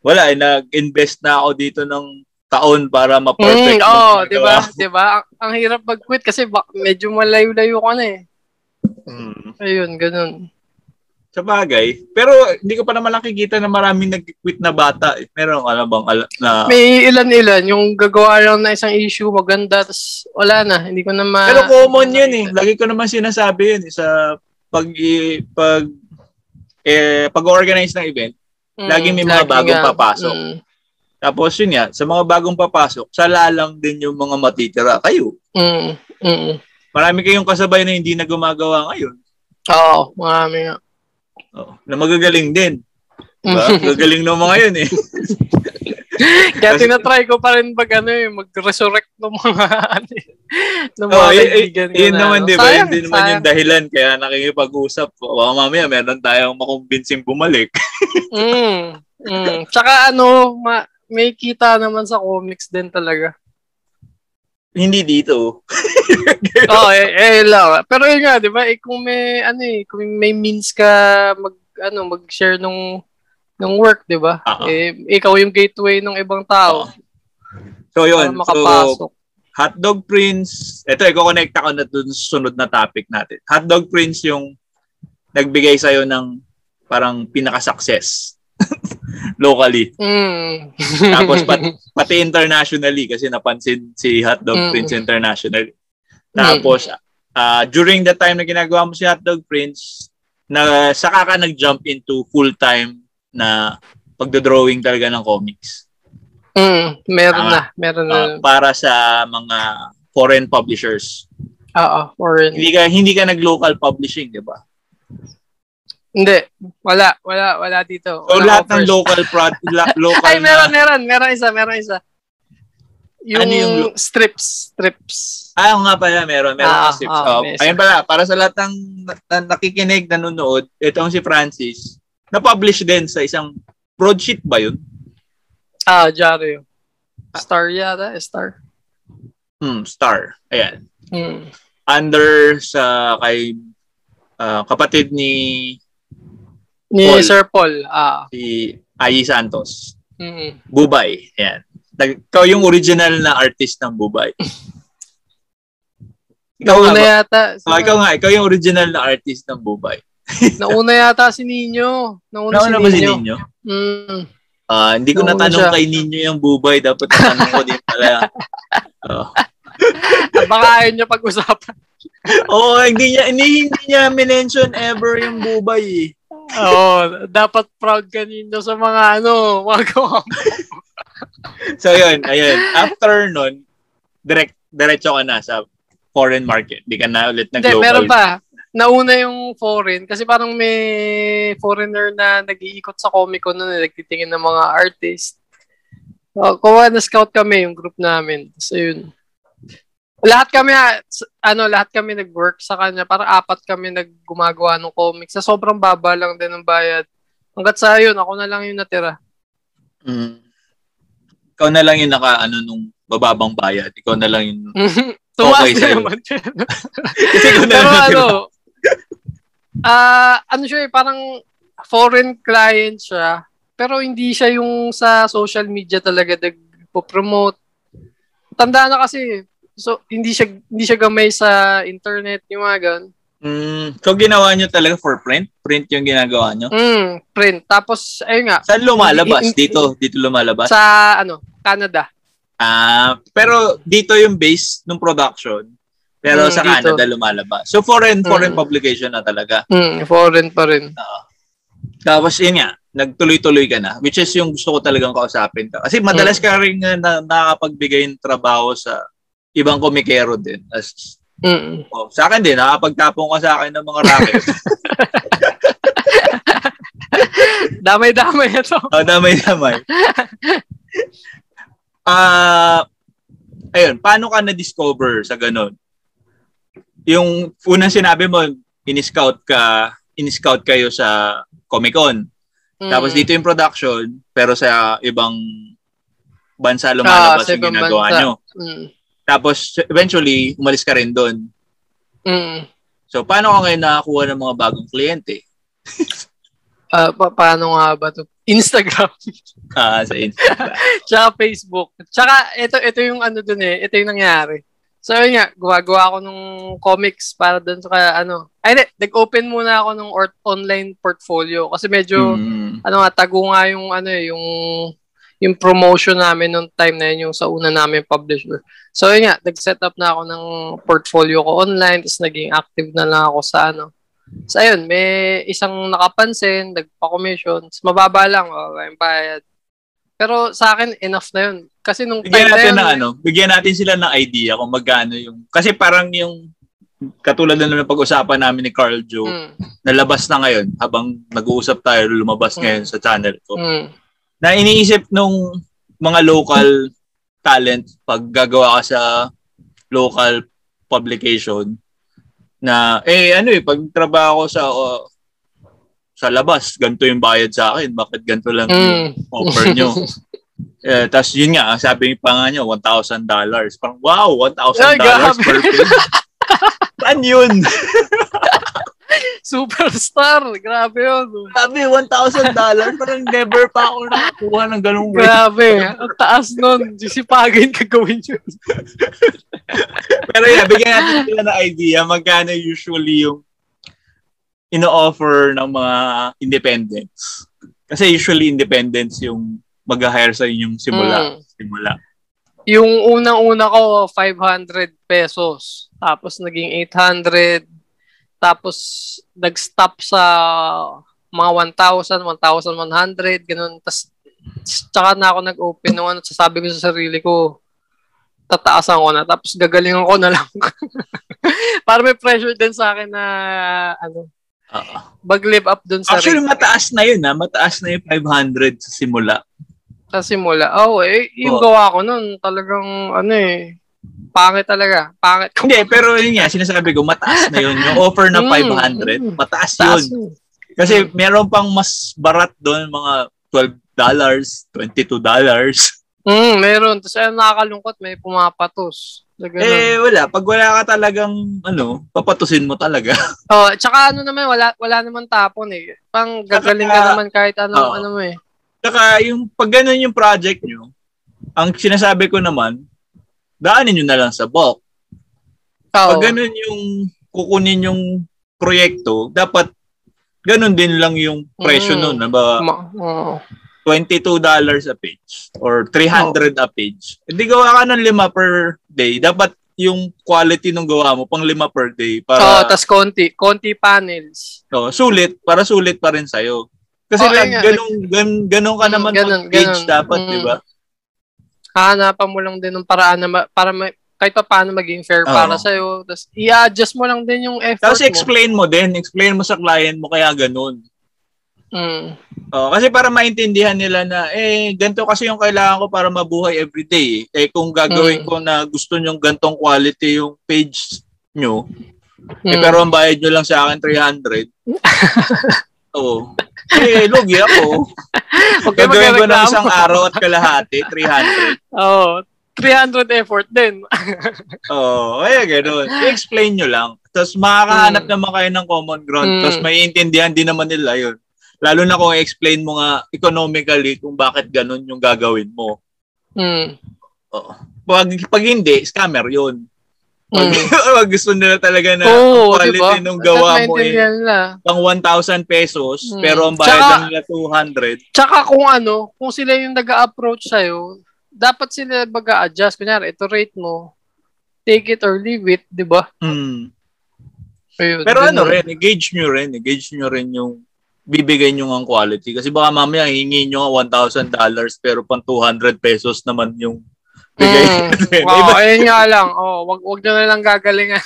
wala eh, nag-invest na ako dito ng taon para ma-perfect. Mm, oh, 'di ba? 'Di ba? Ang, ang hirap mag-quit kasi ba, medyo malayo-layo ka na eh. Mm. Ayun, ganun. Sa bagay. Pero hindi ko pa naman nakikita na maraming nag-quit na bata. Meron ka na bang ala- na... May ilan-ilan. Yung gagawa lang na isang issue, maganda, tapos wala na. Hindi ko na ma... Pero common yun eh. Lagi ko naman sinasabi yun eh, sa pag, pag, eh, pag-organize ng event. Mm, lagi may mga bagong papasok. Mm. Tapos yun nga, sa mga bagong papasok, sala lang din yung mga matitira. Kayo. Mm, mm. Marami kayong kasabay na hindi na gumagawa ngayon. Oo, marami nga. Oh, na magagaling din. Diba? Gagaling ng mga yun eh. Kaya tinatry ko pa rin pag ano eh, mag-resurrect ng mga ano eh, ng mga oh, kaibigan y- yun na, naman, di ba? Yun din naman yung dahilan kaya nakikipag-usap. Baka mamaya meron tayong makumbinsing bumalik. mm, mm. Tsaka ano, ma- may kita naman sa comics din talaga. Hindi dito. oh, eh, eh lang. Pero yun nga, 'di ba? Eh, kung may ano eh, kung may means ka mag ano, mag-share nung ng work, 'di ba? Uh-huh. Eh ikaw yung gateway ng ibang tao. Uh-huh. So yun, makapasok. So, Hotdog Prince, ito, i-connect ako na dun sa sunod na topic natin. Hotdog Prince yung nagbigay sa'yo ng parang pinaka-success locally. Mm. Tapos pat, pati internationally kasi napansin si Hotdog mm. Prince internationally. Tapos mm. uh, during the time na ginagawa mo si Hotdog Prince, na saka ka nag-jump into full-time na pagdo-drawing talaga ng comics. Mm, meron uh, na, meron na. Uh, para sa mga foreign publishers. Oo, foreign. Hindi ka hindi ka nag-local publishing, 'di ba? Hindi. Wala. Wala. Wala dito. So, lahat offers. ng local product, local Ay, meron, na... meron. Meron isa, meron isa. Yung, ano yung strips. Strips. Ah, nga pala, meron. Meron ah, strips. Ah, oh, ayun pala, para sa lahat ng na, nakikinig, nanonood, itong si Francis, na-publish din sa isang broadsheet ba yun? Ah, Jario. Star yata, Star. Hmm, Star. Ayan. Hmm. Under sa kay uh, kapatid ni Ni Paul. Sir Paul. Ah. Si Ayi Santos. Mm-hmm. Bubay. Yan. Ikaw yung original na artist ng Bubay. ikaw Nauna nga, yata. Si oh, ikaw nga, ikaw yung original na artist ng Bubay. Nauna yata si Nino. Nauna, Nauna si ba si Nino? Mm. Uh, hindi ko Nauna natanong siya. kay Nino yung Bubay. Dapat natanong ko din pala. Oh. Baka ayaw niya pag-usapan. Oo, oh, hindi niya, hindi, hindi niya mention ever yung Bubay eh. Oo, dapat proud ka nito sa mga ano, mga gawa mo. so yun, ayun. After nun, direct, diretso ka na sa foreign market. Di ka na ulit nag-local. Hindi, meron pa. Nauna yung foreign kasi parang may foreigner na nag-iikot sa Comic Con na nagtitingin ng mga artist. So, kuha na scout kami yung group namin. So yun lahat kami ano lahat kami nag-work sa kanya. Para apat kami naggumagawa ng comics. Sa sobrang baba lang din ng bayad. Hangga't sa yun ako na lang yung natira. Mm. ikaw na lang yung naka ano nung bababang bayad. Ikaw na lang yung okay sa naman kasi ikaw na lang ano ah uh, ano siya eh, parang foreign client siya. Pero hindi siya yung sa social media talaga nagpo-promote tanda na kasi So, hindi siya hindi siya gamay sa internet, yung mga gan. Mm, so ginawa niyo talaga for print? Print yung ginagawa niyo? Mm, print. Tapos ayun nga. Saan lumalabas? In, in, dito, dito lumalabas? Sa ano, Canada. Ah, pero dito yung base ng production. Pero mm, sa dito. Canada lumalabas. So foreign foreign mm. publication na talaga. Mm, foreign pa rin. Uh, Tapos yun nga, nagtuloy-tuloy ka na, which is yung gusto ko talagang kausapin ka. Kasi madalas ka rin uh, na, nakakapagbigay ng trabaho sa ibang komikero din. As, Mm. oh, sa akin din, nakapagtapong ka sa akin ng mga racket. damay-damay ito. oh, damay-damay. Ah, uh, ayun, paano ka na-discover sa ganun? Yung unang sinabi mo, in-scout ka, in-scout kayo sa Comic-Con. Mm. Tapos dito yung production, pero sa ibang bansa lumalabas ah, yung ginagawa bansa. nyo. Mm. Tapos, eventually, umalis ka rin doon. Mm. So, paano ka ngayon nakakuha ng mga bagong kliyente? uh, pa- paano nga ba to? Instagram. ah, sa Instagram. Tsaka Facebook. Tsaka, ito, ito yung ano dun eh. Ito yung nangyari. So, yun nga, gumagawa ako ng comics para dun sa, ano, ay, hindi, nag-open muna ako ng or- online portfolio kasi medyo, mm. ano nga, tago nga yung, ano eh, yung yung promotion namin nung time na yun, yung sa una namin publisher. So, yun nga, nag-set up na ako ng portfolio ko online, tapos naging active na lang ako sa ano. So, ayun, may isang nakapansin, nagpa-commission, mababa lang, oh, yung bayad. Pero sa akin, enough na yun. Kasi nung bigyan natin na, ano, bigyan natin sila ng idea kung magkano yung, kasi parang yung, katulad na ng pag-usapan namin ni Carl Joe, mm. nalabas na ngayon habang nag-uusap tayo, lumabas mm. ngayon sa channel ko. Mm na iniisip nung mga local talent pag gagawa ka sa local publication na eh ano eh pag trabaho sa uh, sa labas ganito yung bayad sa akin bakit ganito lang yung mm. offer nyo? Eh, tapos yun nga sabi pa nga niya $1,000 parang wow $1,000 per page? Saan yun Superstar. Grabe yun. Grabe, $1,000. Parang never pa ako nakakuha ng ganung rate. Grabe. Ang taas nun. Sisipagin ka gawin yun. Pero yeah, bigyan natin sila na idea magkano usually yung ino-offer ng mga independents. Kasi usually independents yung mag-hire sa inyong simula. Mm. Simula. Yung unang-una ko, 500 pesos. Tapos naging 800, tapos, nag-stop sa mga 1,000, 1,100, ganun. Tapos, tsaka na ako nag-open nung ano, sasabi ko sa sarili ko, tataasan ko na. Tapos, gagalingan ko na lang. Para may pressure din sa akin na, ano, Uh-huh. Mag-live up dun sa Actually, rate. mataas na yun, ha? Mataas na yung 500 sa simula. Sa simula? Oh, eh, yung oh. gawa ko nun, talagang, ano eh, Pangit talaga. Pangit. Hindi, pero yun nga, sinasabi ko, mataas na yun. Yung offer na 500, mm, mataas yun. Kasi meron pang mas barat doon, mga $12, $22. Mm, meron. Tapos ayun, nakakalungkot, may pumapatos. Eh, wala. Pag wala ka talagang, ano, papatusin mo talaga. oh, tsaka ano naman, wala, wala naman tapon eh. Pang gagaling ka naman kahit ano, oh. ano mo eh. Tsaka yung, pag ganun yung project nyo, ang sinasabi ko naman, daanin nyo na lang sa bulk. Oh. Pag ganun yung kukunin yung proyekto, dapat ganun din lang yung presyo mm. nun. Ba, oh. $22 a page or 300 oh. a page. Hindi gawa ka ng lima per day. Dapat yung quality ng gawa mo pang lima per day para oh, tas konti, konti panels. Oh, sulit para sulit pa rin sa iyo. Kasi oh, lang, ganun, ganun, ganun ka mm, naman ganun, page ganun. dapat, mm. 'di ba? Hahanapan mo lang din ng paraan na ma- para ma- kahit pa paano maging fair oh. para sa iyo. Tapos i-adjust mo lang din yung effort Tapos explain mo. mo din, explain mo sa client mo kaya ganun. Mm. Oh, kasi para maintindihan nila na eh ganito kasi yung kailangan ko para mabuhay everyday. Eh kung gagawin mm. ko na gusto niyo gantong quality yung page nyo, eh, mm. eh pero ang bayad nyo lang sa akin 300. Oo. Eh, lugi ako. Okay, Gagawin ko ng isang araw at kalahati, 300. Oo. Oh, 300 effort din. Oo, oh, ay ganoon. I-explain nyo lang. Tapos makakahanap mm. naman kayo ng common ground. Mm. Tapos maiintindihan din naman nila yun. Lalo na kung i-explain mo nga economically kung bakit ganun yung gagawin mo. Mm. Oo. Pag, pag hindi, scammer yun. Pag, mm. gusto nila talaga na oh, quality diba? nung gawa mo eh, nila. pang 1,000 pesos, mm. pero ang bayad lang nila 200. Tsaka kung ano, kung sila yung nag approach sa'yo, dapat sila mag-a-adjust. Kunyari, ito rate mo, take it or leave it, di ba? Mm. Ayun, pero ano rin, engage nyo rin, engage nyo rin yung bibigay nyo ng quality. Kasi baka mamaya hingi nyo nga $1,000 pero pang 200 pesos naman yung bigay. Mm. wow, ayun nga lang. Oh, wag, wag nyo na lang gagalingan.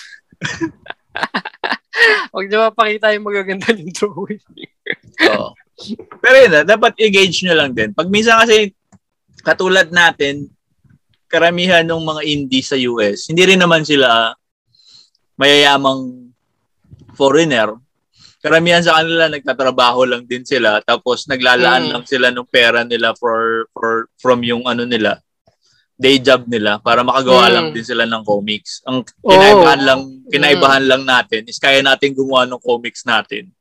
wag nyo mapakita yung magaganda ng drawing. Oo. Pero yun na, dapat i-gauge nyo lang din. Pag minsan kasi, katulad natin, karamihan ng mga indie sa US, hindi rin naman sila mayayamang foreigner karamihan sa kanila nagtatrabaho lang din sila tapos naglalaan mm. lang sila ng pera nila for for from yung ano nila day job nila para makagawa mm. lang din sila ng comics. Ang kinaibahan oh. lang kinaibahan mm. lang natin is kaya natin gumawa ng comics natin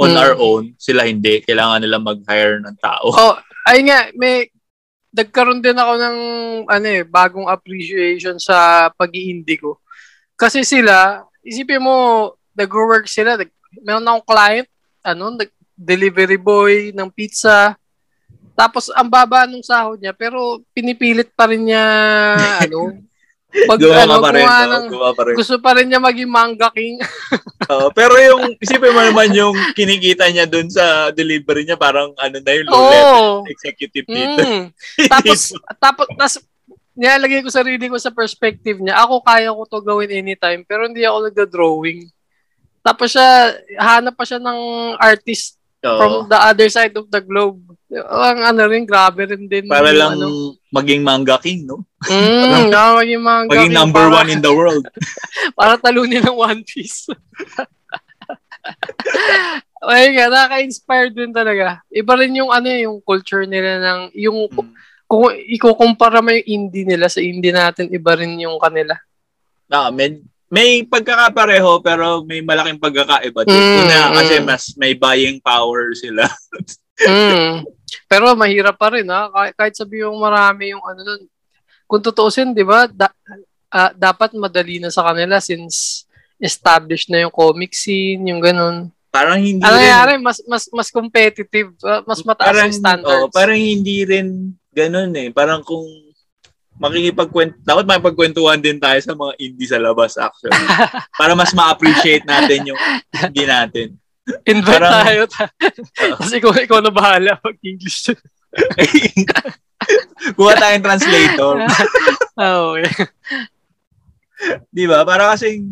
on mm. our own. Sila hindi. Kailangan nila mag-hire ng tao. Oh, ay nga, may nagkaroon din ako ng ano eh, bagong appreciation sa pag-indie ko. Kasi sila, isipin mo, nag-work sila, nag meron akong client, ano, delivery boy ng pizza. Tapos ang baba nung sahod niya pero pinipilit pa rin niya ano pag gumawa ano, pa rin, ng, gumawa pa rin. Gusto pa rin niya maging manga king. uh, pero yung isipin mo naman yung kinikita niya dun sa delivery niya parang ano na yung low oh. level executive dito. Mm. tapos tapos tas nilalagay ko sarili ko sa perspective niya. Ako kaya ko to gawin anytime pero hindi ako nagda-drawing. Tapos siya, hanap pa siya ng artist Oo. from the other side of the globe. Ang ano rin, grabe rin din. Para lang ano. maging manga king, no? Mm, na, maging manga maging king. number para, one in the world. para talunin ng One Piece. Ay nga, nakaka-inspire din talaga. Iba rin yung ano yung culture nila ng yung mm. kung ikukumpara mo yung indie nila sa indie natin, iba rin yung kanila. Ah, med may pagkakapareho pero may malaking pagkakaiba din. Mm, Una kasi mm. mas may buying power sila. Mm. Pero mahirap pa rin ha. Kahit, kahit sabi yung marami yung ano dun. Kung tutuusin, di ba, da, uh, dapat madali na sa kanila since established na yung comic scene, yung ganun. Parang hindi ano rin. nangyari, mas, mas, mas competitive, uh, mas mataas parang, yung standards. Oh, parang hindi rin ganun eh. Parang kung makikipagkwento, dapat makipagkwentuhan din tayo sa mga indie sa labas actually. para mas ma-appreciate natin yung indie natin. Invite Parang, tayo. Ta- Tapos ikaw, ikaw na bahala pag-English. Kuha tayong translator. oh, okay. Di ba? Para kasi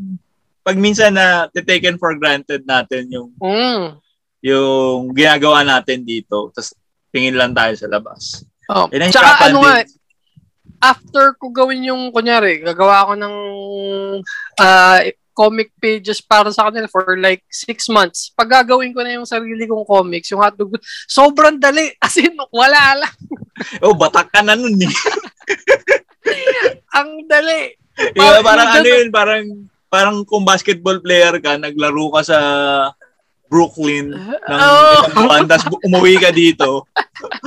pag minsan na taken for granted natin yung mm. yung ginagawa natin dito, tapos tingin lang tayo sa labas. Oh. Eh, Tsaka ano nga, after ko gawin yung, kunyari, gagawa ako ng uh, comic pages para sa kanila for like six months. Pag gagawin ko na yung sarili kong comics, yung hotdog, sobrang dali. As in, wala lang. oh, batak ka na nun eh. Ang dali. Parang, parang ano yun, parang, parang kung basketball player ka, naglaro ka sa Brooklyn ng oh. buwan, tapos umuwi ka dito.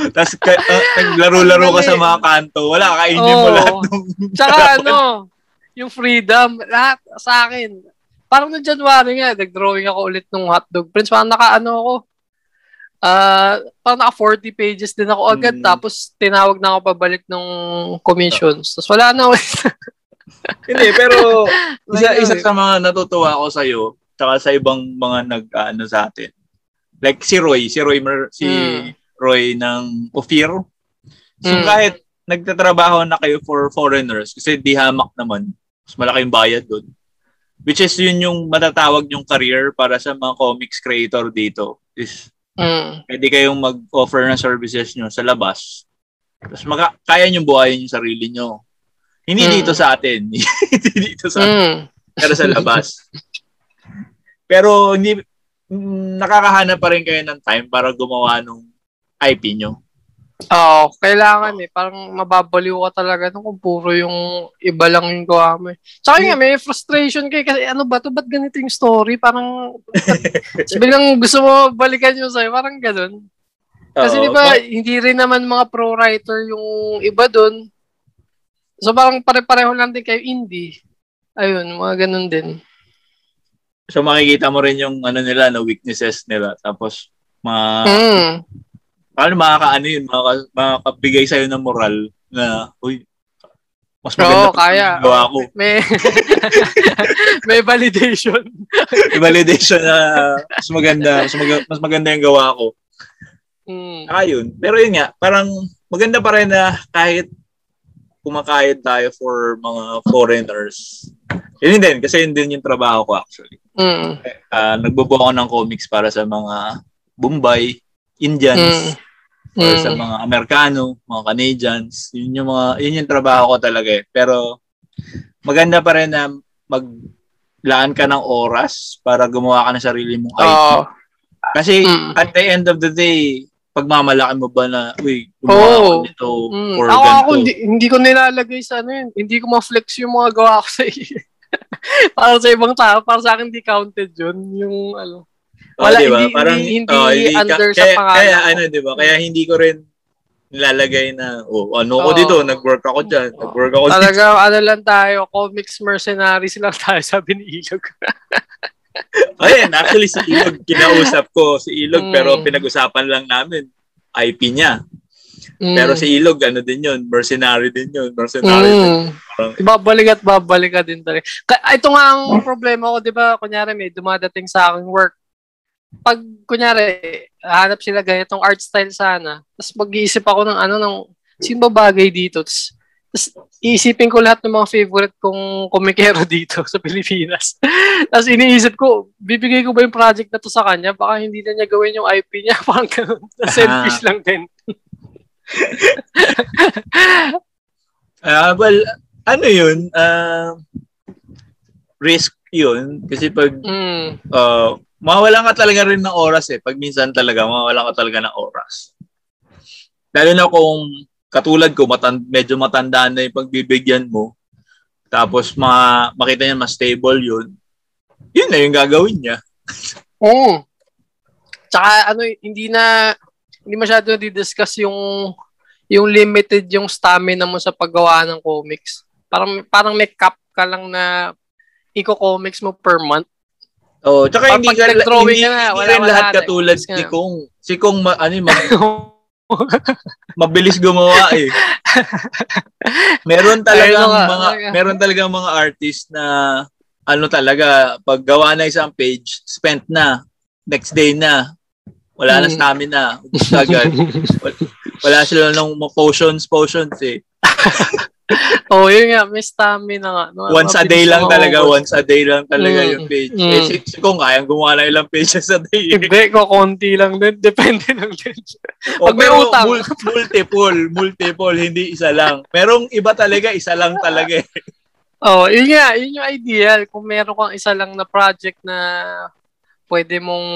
tapos ka, uh, naglaro-laro ka sa mga kanto. Wala, kainin oh. mo lahat. Ng... Tsaka ano, yung freedom, lahat sa akin. Parang noong January nga, nag-drawing ako ulit ng hotdog. Prince, parang naka-ano ako, uh, parang naka 40 pages din ako agad. Mm. Tapos tinawag na ako pabalik ng commissions. Tapos wala na ulit. Hindi, pero isa, isa sa mga natutuwa ako sa'yo, tsaka sa ibang mga nag-ano sa atin. Like si Roy, si Roy Mer, si mm. Roy ng Ophir. So mm. kahit nagtatrabaho na kayo for foreigners kasi di hamak naman, mas malaking bayad doon. Which is yun yung matatawag yung career para sa mga comics creator dito is mm. pwede kayong mag-offer ng services nyo sa labas. Tapos maka- kaya nyo buhayin yung sarili nyo. Hindi mm. dito sa atin. Hindi dito sa mm. pero sa labas. Pero hindi mm, nakakahanap pa rin kayo ng time para gumawa ng IP nyo. Oo, kailangan eh. Parang mababaliw ka talaga nung kung puro yung iba lang yung gawa mo eh. Tsaka nga, may frustration kayo kasi ano ba to? Ba't ganito yung story? Parang biglang gusto mo balikan yung sa'yo. Parang ganun. Kasi di ba, hindi rin naman mga pro writer yung iba doon. So parang pare-pareho lang din kayo indie. Ayun, mga ganun din. So makikita mo rin yung ano nila, no, weaknesses nila. Tapos ma mm. Paano makakaano yun, makaka, makakabigay sa'yo ng moral na, uy, Mas maganda Oo, kaya. gawa ko. May, may validation. May validation na mas maganda, mas, mag- mas maganda yung gawa ko. Mm. Saka yun. Pero yun nga, parang maganda pa rin na kahit kumakayod tayo for mga foreigners. Yun din, kasi yun din yung trabaho ko actually. Mm. Uh, nagbubuo ako ng comics para sa mga Bombay, Indians, Mm. Or Mm. sa mga Amerikano, mga Canadians. Yun yung mga yun yung trabaho ko talaga eh. Pero maganda pa rin na maglaan ka ng oras para gumawa ka ng sarili mong IP. Oo. Kasi Mm. at the end of the day, pagmamalaki mo ba na, uy, gumawa Oo. ako nito Mm. for Ako, ganito. ako hindi, hindi ko nilalagay sa ano yun. Hindi ko ma-flex yung mga gawa ko sa para sa ibang tao. Para sa akin, hindi counted yun. Yung ano. Oh, Wala, diba? hindi- Parang, hindi- hindi oh, ka- under sa kaya, pangalan Kaya ano, di ba? Kaya hindi ko rin nilalagay na, oh, ano ko dito, nag-work ako dyan, Oo. nag-work ako dito. Talaga, ano lang tayo, comics mercenaries lang tayo, sabi ni Ilog. Ayun, actually si Ilog, kinausap ko si Ilog, Mm. pero pinag-usapan lang namin, IP niya. Mm. Pero si Ilog, ano din yun, mercenary din yun, mercenary din. Mm. Parang, Babalik at babalik ka din talaga. Ka- ito nga ang problema ko, di ba, kunyari may dumadating sa aking work. Pag, kunyari, hanap sila ganitong art style sana, tapos mag-iisip ako ng ano, ng, sino ba bagay dito? Tapos, tapos iisipin ko lahat ng mga favorite kong komikero dito sa Pilipinas. tapos iniisip ko, bibigay ko ba yung project na to sa kanya? Baka hindi na niya gawin yung IP niya. Parang ganun. Selfish lang din. ah well, ano yun, ah, risk yun, kasi pag Mm. uh, mawalan ka talaga rin ng oras eh. Pag minsan talaga, mawalan ka talaga ng oras. Lalo na kung katulad ko, matan- medyo matanda na yung pagbibigyan mo, tapos ma makita niya mas stable yun, yun na yung gagawin niya. Oo. Tsaka ano, hindi na hindi masyado di-discuss yung yung limited yung stamina mo sa paggawa ng comics. Parang parang may cap ka lang na iko-comics mo per month. Oh, tsaka Pag- hindi ka nag-drawing hindi, na, hindi wala- rin wala lahat katulad nga. Kung si Kung ma, ano, mag, mabilis gumawa eh. meron nga, mga talaga. meron talagang mga artist na ano talaga pag gawa na isang page spent na next day na wala na Mm. stamina ubus na agad wala sila nung mga potions potions eh oh, yun nga, may stamina nga. No, once a day lang talaga maubos. once a day lang talaga Mm. yung page Mm. eh si, Kung kayang gumawa ng ilang pages a day. Hindi, ko konti lang din. Depende lang din. O, Pag may utang. mul- multiple, multiple, hindi isa lang. Merong iba talaga, isa lang talaga. eh. Oh, yun nga, yun yung ideal. Kung meron kang isa lang na project na pwede mong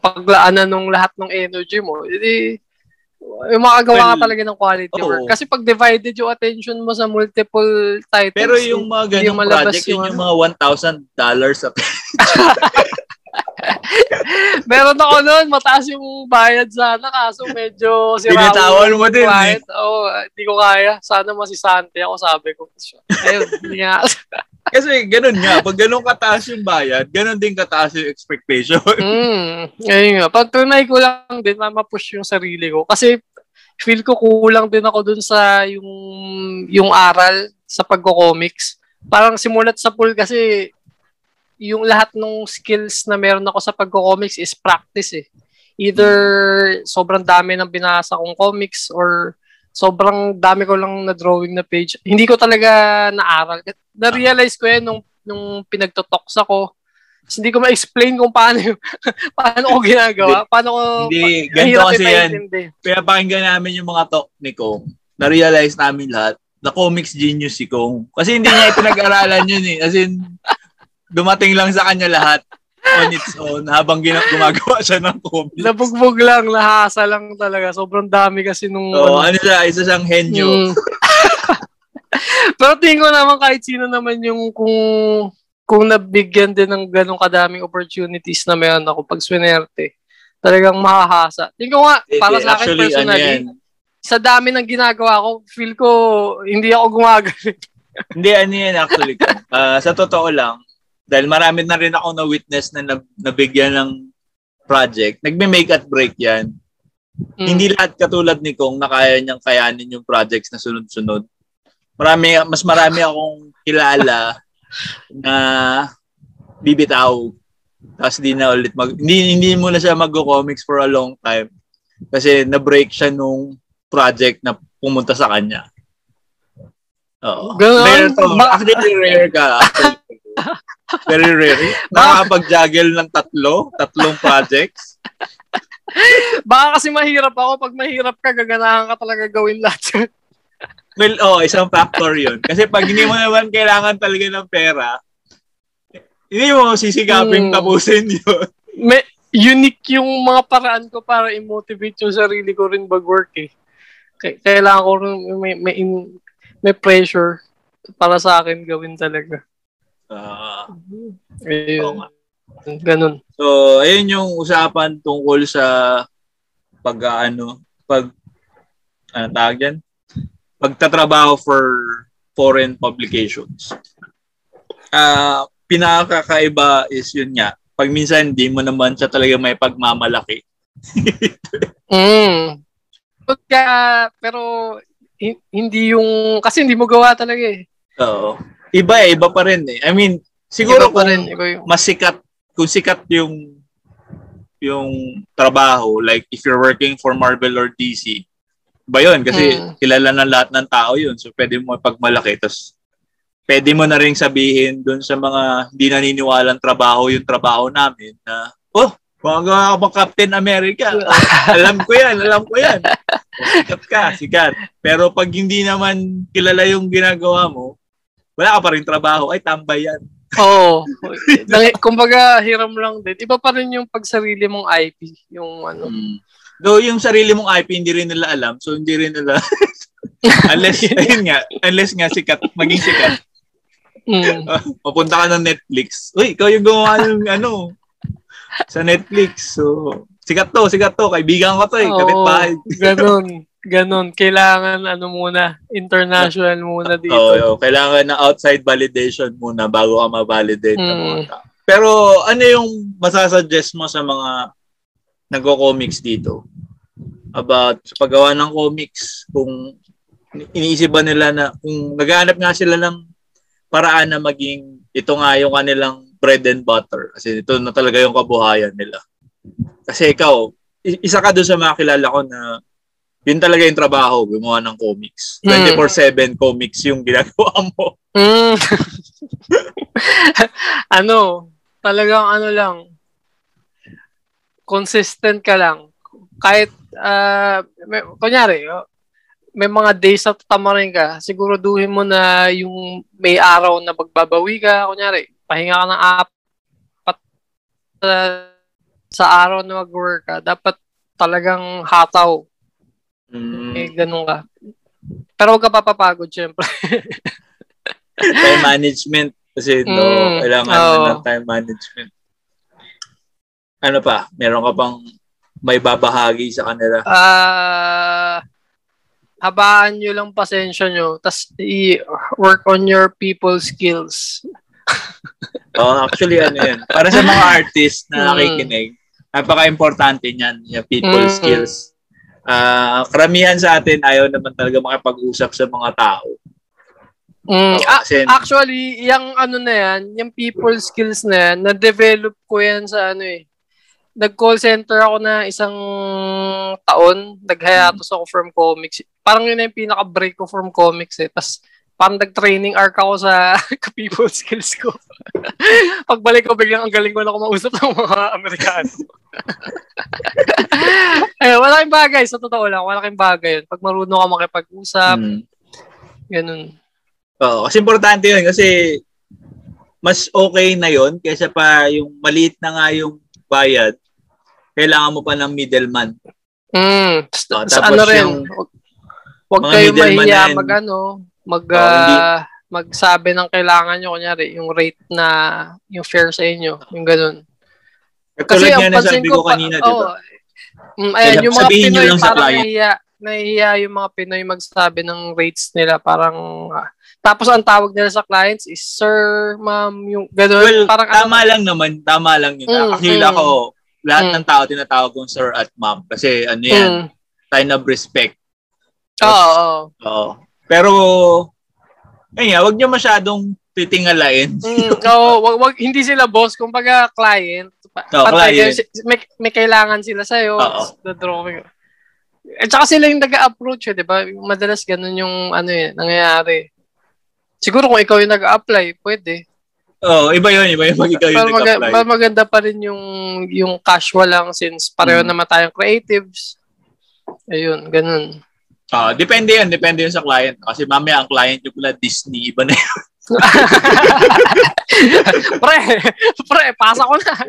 paglaanan ng lahat ng energy mo, edi yung makagawa Well, ka talaga ng quality oo. work. Kasi pag divided yung attention mo sa multiple titles, Pero yung mga malabas project, yun yung yung mga $1,000 sa Meron ako noon, mataas yung bayad sana, kaso medyo sira Binitawan mo din, eh. Oo, hindi ko kaya. Sana masisante ako, sabi ko. Ayun, hindi nga. Kasi ganun nga, pag ganun kataas yung bayad, ganun din kataas yung expectation. Mm, ayun nga. Pag tunay ko lang din, ma-push yung sarili ko. Kasi feel ko kulang din ako dun sa yung yung aral sa pagko-comics. Parang simulat sa pool kasi yung lahat ng skills na meron ako sa pagko-comics is practice eh. Either sobrang dami ng binasa kong comics or sobrang dami ko lang na drawing na page. Hindi ko talaga naaral. Na-realize ko yan nung, nung pinagtotoks ako. Tapos hindi ko ma-explain kung paano yung- paano ko ginagawa. Paano ko Hindi, ganito kasi yan. ipaintindi. Kaya pakinggan namin yung mga talk ni Kong. Na-realize namin lahat na comics genius si Kong. Kasi hindi niya ipinag-aralan yun eh. As in, dumating lang sa kanya lahat on its own habang gumagawa siya ng comics. Nabugbog lang, nahasa lang talaga. Sobrang dami kasi nung... So, ano, ano siya, isa siyang henyo. Mm. Pero tingin ko naman kahit sino naman yung kung kung nabigyan din ng ganong kadaming opportunities na meron ako pag swinerte, talagang mahahasa. Tingin ko nga, para sa akin ano personally, yan, sa dami ng ginagawa ko, feel ko hindi ako gumagaling. Hindi, ano yan actually. Ah, sa totoo lang, dahil marami na rin ako na nab- nabigyan ng project, nagme-make at break yan. Mm. Hindi lahat katulad ni Kong na kaya niyang kayanin yung projects na sunod-sunod. marami, mas marami akong kilala na bibitaw. Tapos di na ulit mag... Hindi, hindi mo na siya mag-comics for a long time. Kasi na-break siya nung project na pumunta sa kanya. Oo. Ganun. Rare to. Actually, rare ka. Very rare. Nakakapag-juggle ng tatlo, tatlong projects. Baka kasi mahirap ako. Pag mahirap ka, gaganahan ka talaga gawin lahat. well, oh, isang factor yun. Kasi pag hindi mo naman kailangan talaga ng pera, hindi mo sisigaping hmm. tapusin yun. May, unique yung mga paraan ko para i-motivate yung sarili ko rin mag-work eh. Kailangan ko rin may, may, may pressure para sa akin gawin talaga. Uh, Ayun. Ganun. So, ayun yung usapan tungkol sa pag ano, pag ano tawag yan? Pagtatrabaho for foreign publications. Uh, pinakakaiba is yun nga. Pag minsan hindi mo naman siya talaga may pagmamalaki. mm. Pagka, pero hindi yung, kasi hindi mo gawa talaga eh. Oo. Iba eh, iba pa rin eh. I mean, siguro iba pa rin, iba yung... mas sikat kung sikat yung yung trabaho, like if you're working for Marvel or DC, ba yun? Kasi mm. kilala ng lahat ng tao yun. So, pwede mo pagmalaki. Tapos, pwede mo na rin sabihin dun sa mga hindi naniniwalang trabaho yung trabaho namin na, oh, mga ka Captain America. alam ko yan, alam ko yan. sikat ka, sikat. Pero pag hindi naman kilala yung ginagawa mo, wala ka pa rin trabaho, ay tambay yan. Oo. Oh, kumbaga, hiram lang din. Iba pa rin yung pagsarili mong IP. Yung ano. Mm. Though yung sarili mong IP, hindi rin nila alam. So, hindi rin nila... unless, ayun nga, unless nga sikat, maging sikat. Mm. Uh, ka ng Netflix. Uy, ikaw yung gumawa ng ano, sa Netflix. So, sikat to, sikat to. Kaibigan ko to eh. Kapit-bahay. ganun. Ganon. Kailangan ano muna, international muna dito. Oo, oh, kailangan na outside validation muna bago ka ma-validate mm. ng mga tao. Pero ano yung masasuggest mo sa mga nagko-comics dito? About sa paggawa ng comics, kung iniisip ba nila na kung naghahanap nga sila ng paraan na maging ito nga yung kanilang bread and butter kasi ito na talaga yung kabuhayan nila. Kasi ikaw, isa ka doon sa mga kilala ko na yun talaga yung trabaho, gumawa ng comics. 24-7 mm. comics yung ginagawa mo. Mm. ano, talagang ano lang, consistent ka lang. Kahit, uh, may, kunyari, oh, may mga days na tamarin ka, siguraduhin mo na yung may araw na magbabawi ka, kunyari, pahinga ka ng apat uh, sa araw na mag-work ka, dapat talagang hataw Mm. Eh, ganun ka. Pero huwag ka papapagod, syempre. time management. Kasi no, mm, kailangan oh. ng time management. Ano pa? Meron ka bang may babahagi sa kanila? Ah... Uh, habaan nyo lang pasensya nyo, tapos i-work on your people skills. oh, actually, ano yan. Para sa mga artist na mm. nakikinig, napaka-importante niyan, yung people mm-hmm. skills uh, karamihan sa atin ayaw naman talaga makipag-usap sa mga tao. Mm, uh, kasi, actually, yung ano na yan, yung people skills na yan, na-develop ko yan sa ano eh. Nag-call center ako na isang taon, nag-hiatus ako from comics. Parang yun na yung pinaka-break ko from comics eh. Tapos parang nag-training arc ako sa people skills ko. Pagbalik ko, biglang ang galing ko na kumausap ng mga Amerikano. eh, wala kang bagay, sa totoo lang, wala kang bagay yun. Pag marunong ka makipag-usap, mm. ganun. Oo, kasi importante yun kasi mas okay na yon kaysa pa yung maliit na nga yung bayad, kailangan mo pa ng middleman. Mm. So, sa ano rin, yung, huwag kayo mahiya mag ano, mag oh, uh, magsabi ng kailangan nyo kunyari yung rate na yung fair sa inyo yung ganun kasi ang pansin ko, ko kanina oh, di ba mm, ayan yung mga Pinoy parang nahiya nahiya yung mga Pinoy magsabi ng rates nila parang uh, tapos ang tawag nila sa clients is sir, ma'am, yung ganun. Well, parang tama ano, lang naman, tama lang yun. Mm, Actually mm, ako, lahat mm. ng tao tinatawag kong sir at ma'am kasi ano yan, mm. sign of respect. Oo. Oh, oh. Pero Kaya, wag niyo masyadong titingalain. mm, oh, wag, wag, hindi sila boss, kumbaga client. Oh, client. May, may kailangan sila sa'yo. Oh, the drawing. At saka sila yung nag-approach, eh, di ba? Madalas ganun yung ano eh, nangyayari. Siguro kung ikaw yung nag-apply, pwede. Oo, oh, iba yun, iba yung mag ikaw yung nag-apply. Mag- maganda pa rin yung, yung casual lang since pareho hmm. naman tayong creatives. Ayun, ganun. Uh, depende yan, depende yun sa client. Kasi mamaya ang client yung pala Disney, iba na yun. pre, pre, pasa ko na.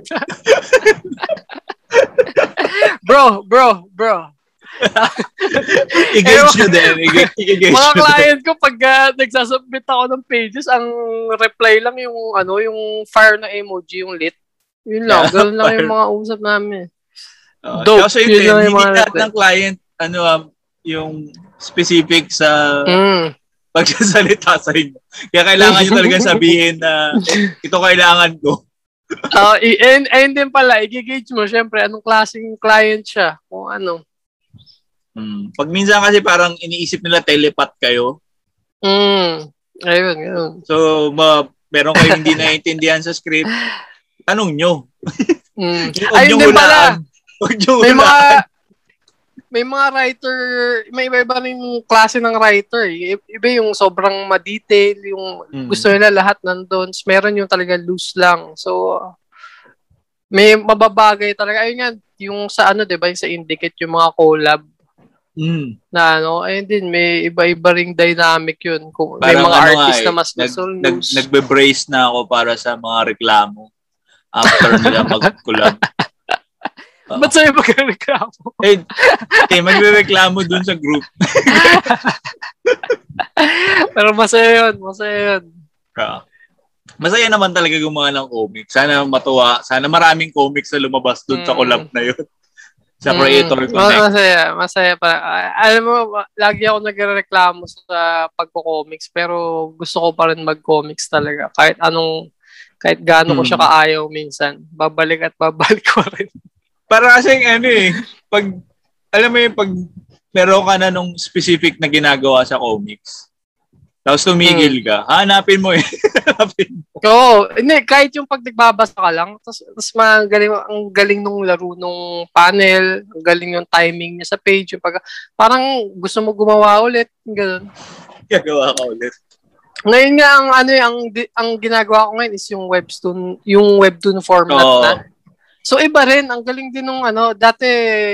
bro, bro, bro. I-gauge nyo din. I-gauge mga client ko, pag uh, nagsasubmit ako ng pages, ang reply lang yung, ano, yung fire na emoji, yung lit. Yun lang. Yeah, Ganun lang yung mga usap namin. Uh, Dope. Kasi yun, yun hindi lahat ng client, ano, um, yung specific sa mm. pagsasalita sa inyo. Kaya kailangan nyo talaga sabihin na ito kailangan ko. uh, and, and din pala, i-gauge mo, syempre, anong klaseng client siya. Kung ano. Hmm. Pag minsan kasi parang iniisip nila telepath kayo. Mm. Ayun, ayun. So, ma meron kayong hindi naiintindihan sa script, tanong nyo. mm. Ayun din pala. Huwag nyo may mga, may mga writer, may iba-iba rin klase ng writer. Iba yung sobrang ma-detail, yung mm. gusto nila lahat nandun. Meron yung talaga loose lang. So, may mababagay talaga. Ayun nga, yung sa ano, di ba, yung sa Indicate, yung mga collab. Mm. Na ano, ayun din, may iba-iba ring dynamic yun. Kung may mga ano artist eh, na mas nag, gusto nag, Nagbe-brace na ako para sa mga reklamo after nila mag-collab. Ba't sa'yo magreklamo? Eh, eh magre-reklamo dun sa group. Pero masaya yun, masaya yun. Uh, masaya naman talaga gumawa ng comics. Sana matuwa. Sana maraming comics na lumabas dun mm. sa collab na yun. sa Creator mm. Connect. Masaya, masaya pa. Uh, alam mo, lagi ako nagrereklamo sa pagko-comics pero gusto ko pa rin mag-comics talaga. Kahit anong, kahit gaano mm. ko siya mm. kaayaw minsan. Babalik at babalik ko rin. Para kasi ano eh, pag, alam mo yung pag meron ka na nung specific na ginagawa sa comics, tapos tumigil hmm. ka, hanapin mo eh. hanapin mo. Oo. Hindi, kahit yung pag nagbabasa ka lang, tapos, tapos magaling, ang galing nung laro nung panel, ang galing yung timing niya sa page, yung pag, parang gusto mo gumawa ulit, ganun. Gagawa ka ulit. Ngayon nga, ang, ano, ang, ang ginagawa ko ngayon is yung webtoon, yung webtoon format Oo. na. So iba rin, ang galing din nung ano, dati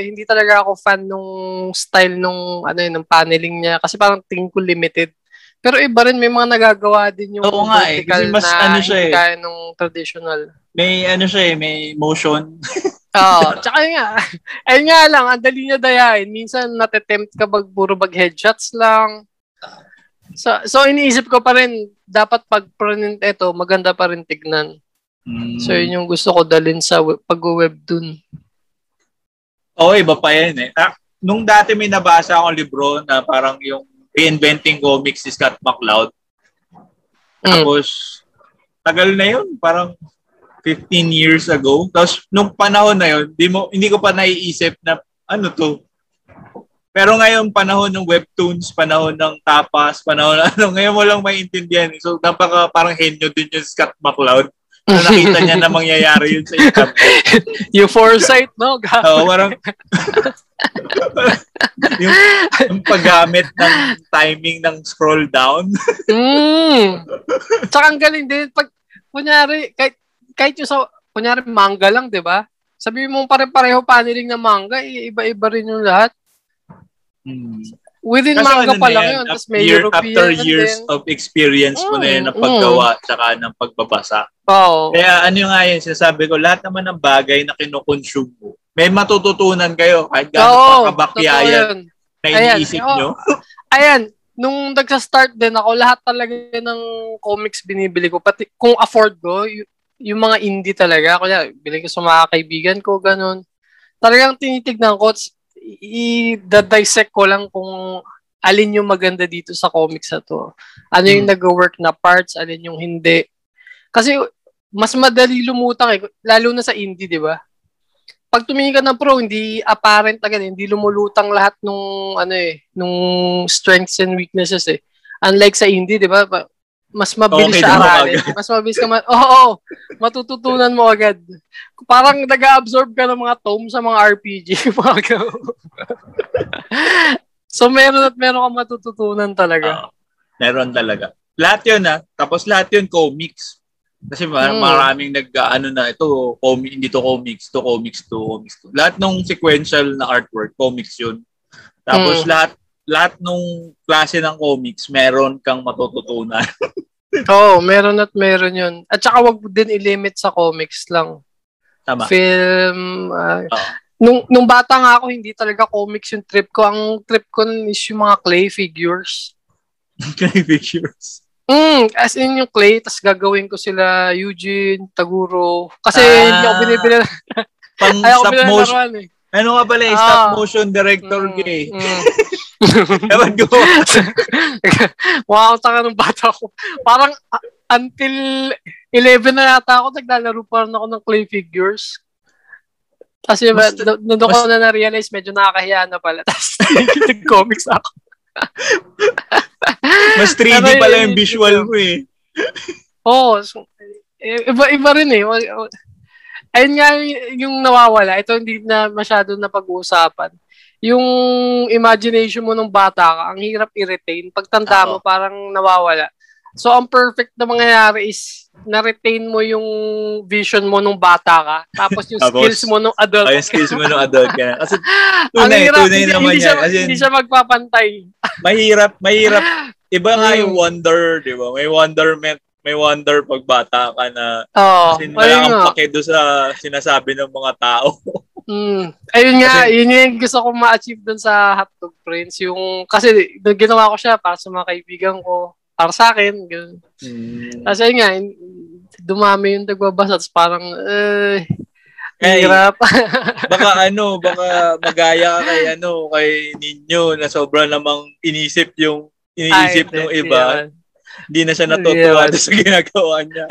hindi talaga ako fan nung style nung ano yun, ng paneling niya kasi parang tingin ko limited. Pero iba rin may mga nagagawa din yung Oo nga eh, kasi mas na ano siya eh. kaya nung traditional. May ano siya eh, may motion. Oo, tsaka nga, ayun nga lang, ang dali niya dayain. Minsan natetempt ka bag puro bag headshots lang. So, so iniisip ko pa rin, dapat pag ito, maganda pa rin tignan. Mm. So, yun yung gusto ko dalin sa pag-webtoon. Oo, iba pa yan eh. Ah, nung dati may nabasa akong libro na parang yung Reinventing Comics ni Scott McCloud. Mm. Tapos, tagal na yun. Parang 15 years ago. Tapos, nung panahon na yun, di mo, hindi ko pa naiisip na ano to. Pero ngayon, panahon ng webtoons, panahon ng tapas, panahon ano, ngayon mo lang maintindihan. So, napaka parang henyo din yung Scott McCloud na nakita niya na mangyayari yun sa income. yung foresight, no? Oo, parang yung, yung paggamit ng timing ng scroll down. mm. Tsaka ang galing din. Pag, kunyari, kahit, kahit yung sa, kunyari manga lang, di ba? Sabi mo pare-pareho paneling na manga, iba-iba rin yung lahat. Hmm. Within Kaso manga ano pa lang yun. Tapos may year, European After years din. of experience mm, mo na yun ng paggawa mm. tsaka ng pagbabasa. Oh. Kaya ano nga yun, sinasabi ko, lahat naman ng bagay na kinoconsume mo, may matututunan kayo kahit gano'n oh, kabakyayan na iniisip ayan, nyo. Oh, ayan, nung nagsa-start din ako, lahat talaga ng comics binibili ko. Pati kung afford ko, y- yung mga indie talaga. Kaya, bili ko sa mga kaibigan ko, ganun. Talagang tinitignan ko, i-dissect ko lang kung alin yung maganda dito sa comics na to. Ano yung hmm. nag-work na parts, alin yung hindi. Kasi mas madali lumutang eh, lalo na sa indie, di ba? Pag tumingin ka ng pro, hindi apparent agad, hindi lumulutang lahat nung ano eh, nung strengths and weaknesses eh. Unlike sa indie, di ba? Mas mabilis okay, siya aralin. Mas mabilis ka ma- Oo, oh, oh, matututunan mo agad. Parang nag-absorb ka ng mga tome sa mga RPG. so meron at meron ka matututunan talaga. Uh, meron talaga. Lahat yun ha. Ah. Tapos lahat yun comics. Kasi mar- hmm. maraming nag ano na ito comic hindi to comics to comics to comics to. Lahat ng sequential na artwork comics yun. Tapos hmm. lahat lahat nung klase ng comics meron kang matututunan. Oo, oh, meron at meron yun. At saka wag din i-limit sa comics lang. Tama. Film. Uh, oh. Nung, nung bata nga ako, hindi talaga comics yung trip ko. Ang trip ko is yung mga clay figures. clay figures? Mm, as in yung clay, tas gagawin ko sila Eugene, Taguro. Kasi ah, hindi ako binibili. pang stop motion. eh. Ano nga pala, eh, stop motion director mm, gay. Mm. Ewan ko. Mukha akong tanga ng bata ko. Parang uh, until 11 na yata ako, naglalaro pa rin ako ng clay figures. Kasi mas, doon ko na na-realize, medyo nakakahiya na pala. Tapos nag-comics ako. mas 3D pala yung visual mo eh. Oo. Oh, so, iba, iba rin eh. Ayun nga yung nawawala. Ito hindi na masyado na pag-uusapan yung imagination mo nung bata ka, ang hirap i-retain. Pag tanda mo, parang nawawala. So, ang perfect na mangyayari is na-retain mo yung vision mo nung bata ka. Tapos yung skills mo nung adult. Oh, yung skills mo nung adult ka. Kasi tunay, hirap, tunay hindi, naman hindi yan. Siya, As in, hindi siya magpapantay. mahirap, mahirap. Iba nga yung hmm. wonder, di ba? May wonderment may wonder pag bata ka na oh, kasi wala kang pake doon sa sinasabi ng mga tao. Mm. Ayun nga, kasi, yun yung gusto kong ma-achieve dun sa Hotdog Prince. Yung, kasi ginawa ko siya para sa mga kaibigan ko, para sa akin. Ganun. Mm. Kasi yun nga, dumami yung nagbabasa. Tapos parang, eh, Hey, hirap. baka ano, baka magaya kay ano, kay Ninyo na sobra namang inisip yung iniisip ng iba. Yan. Hindi na siya natutuwa yeah. sa ginagawa niya.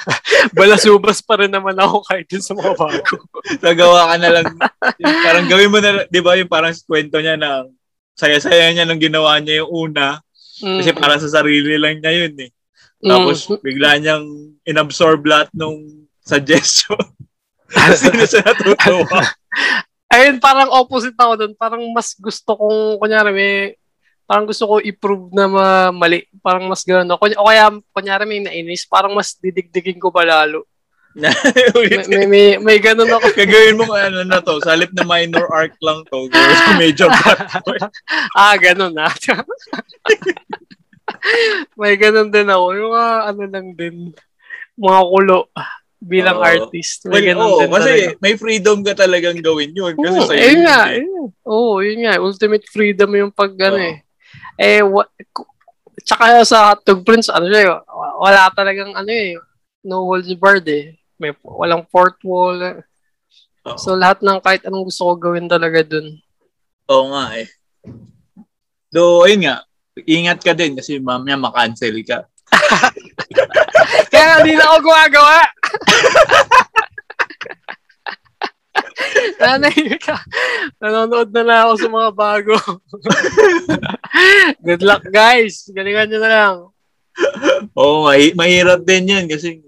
Balasubas pa rin naman ako kahit din sa mga bago. Nagawa ka na lang. Parang gawin mo na, di ba yung parang kwento niya na saya-saya niya nung ginawa niya yung una. Mm. Kasi para sa sarili lang niya yun eh. Tapos mm. bigla niyang inabsorb lahat nung suggestion. Kasi na siya natutuwa. Ayun, parang opposite ako doon. Parang mas gusto kong, kunyari, may parang gusto ko i-prove na ma- mali. Parang mas gano'n. O, o kaya, kunyari may nainis, parang mas didigdigin ko pa lalo. may, may, may, may ganun ako. Gagawin mo ano na to, sa halip na minor arc lang to, major plot ah, ganun na. may ganun din ako. Yung mga ano lang din, mga kulo bilang uh, artist. May well, oh, din kasi talaga. may freedom ka talagang gawin yun. Kasi oh, sa'yo yun nga. Eh. Oo, oh, yun nga. Ultimate freedom yung pag uh, ano eh eh, wa- tsaka sa Hotdog Prince, ano siya, eh, wala talagang ano eh, no holds barred eh. May, walang fourth wall. Eh. Oh. So, lahat ng kahit anong gusto ko gawin talaga dun. Oo nga eh. Do, ayun nga, ingat ka din kasi mamaya makancel ka. Kaya hindi na ako gumagawa. Nanay ka. Nanonood na lang ako sa mga bago. Good luck, guys. Galingan nyo na lang. Oo, oh, mahi- mahirap din yan kasi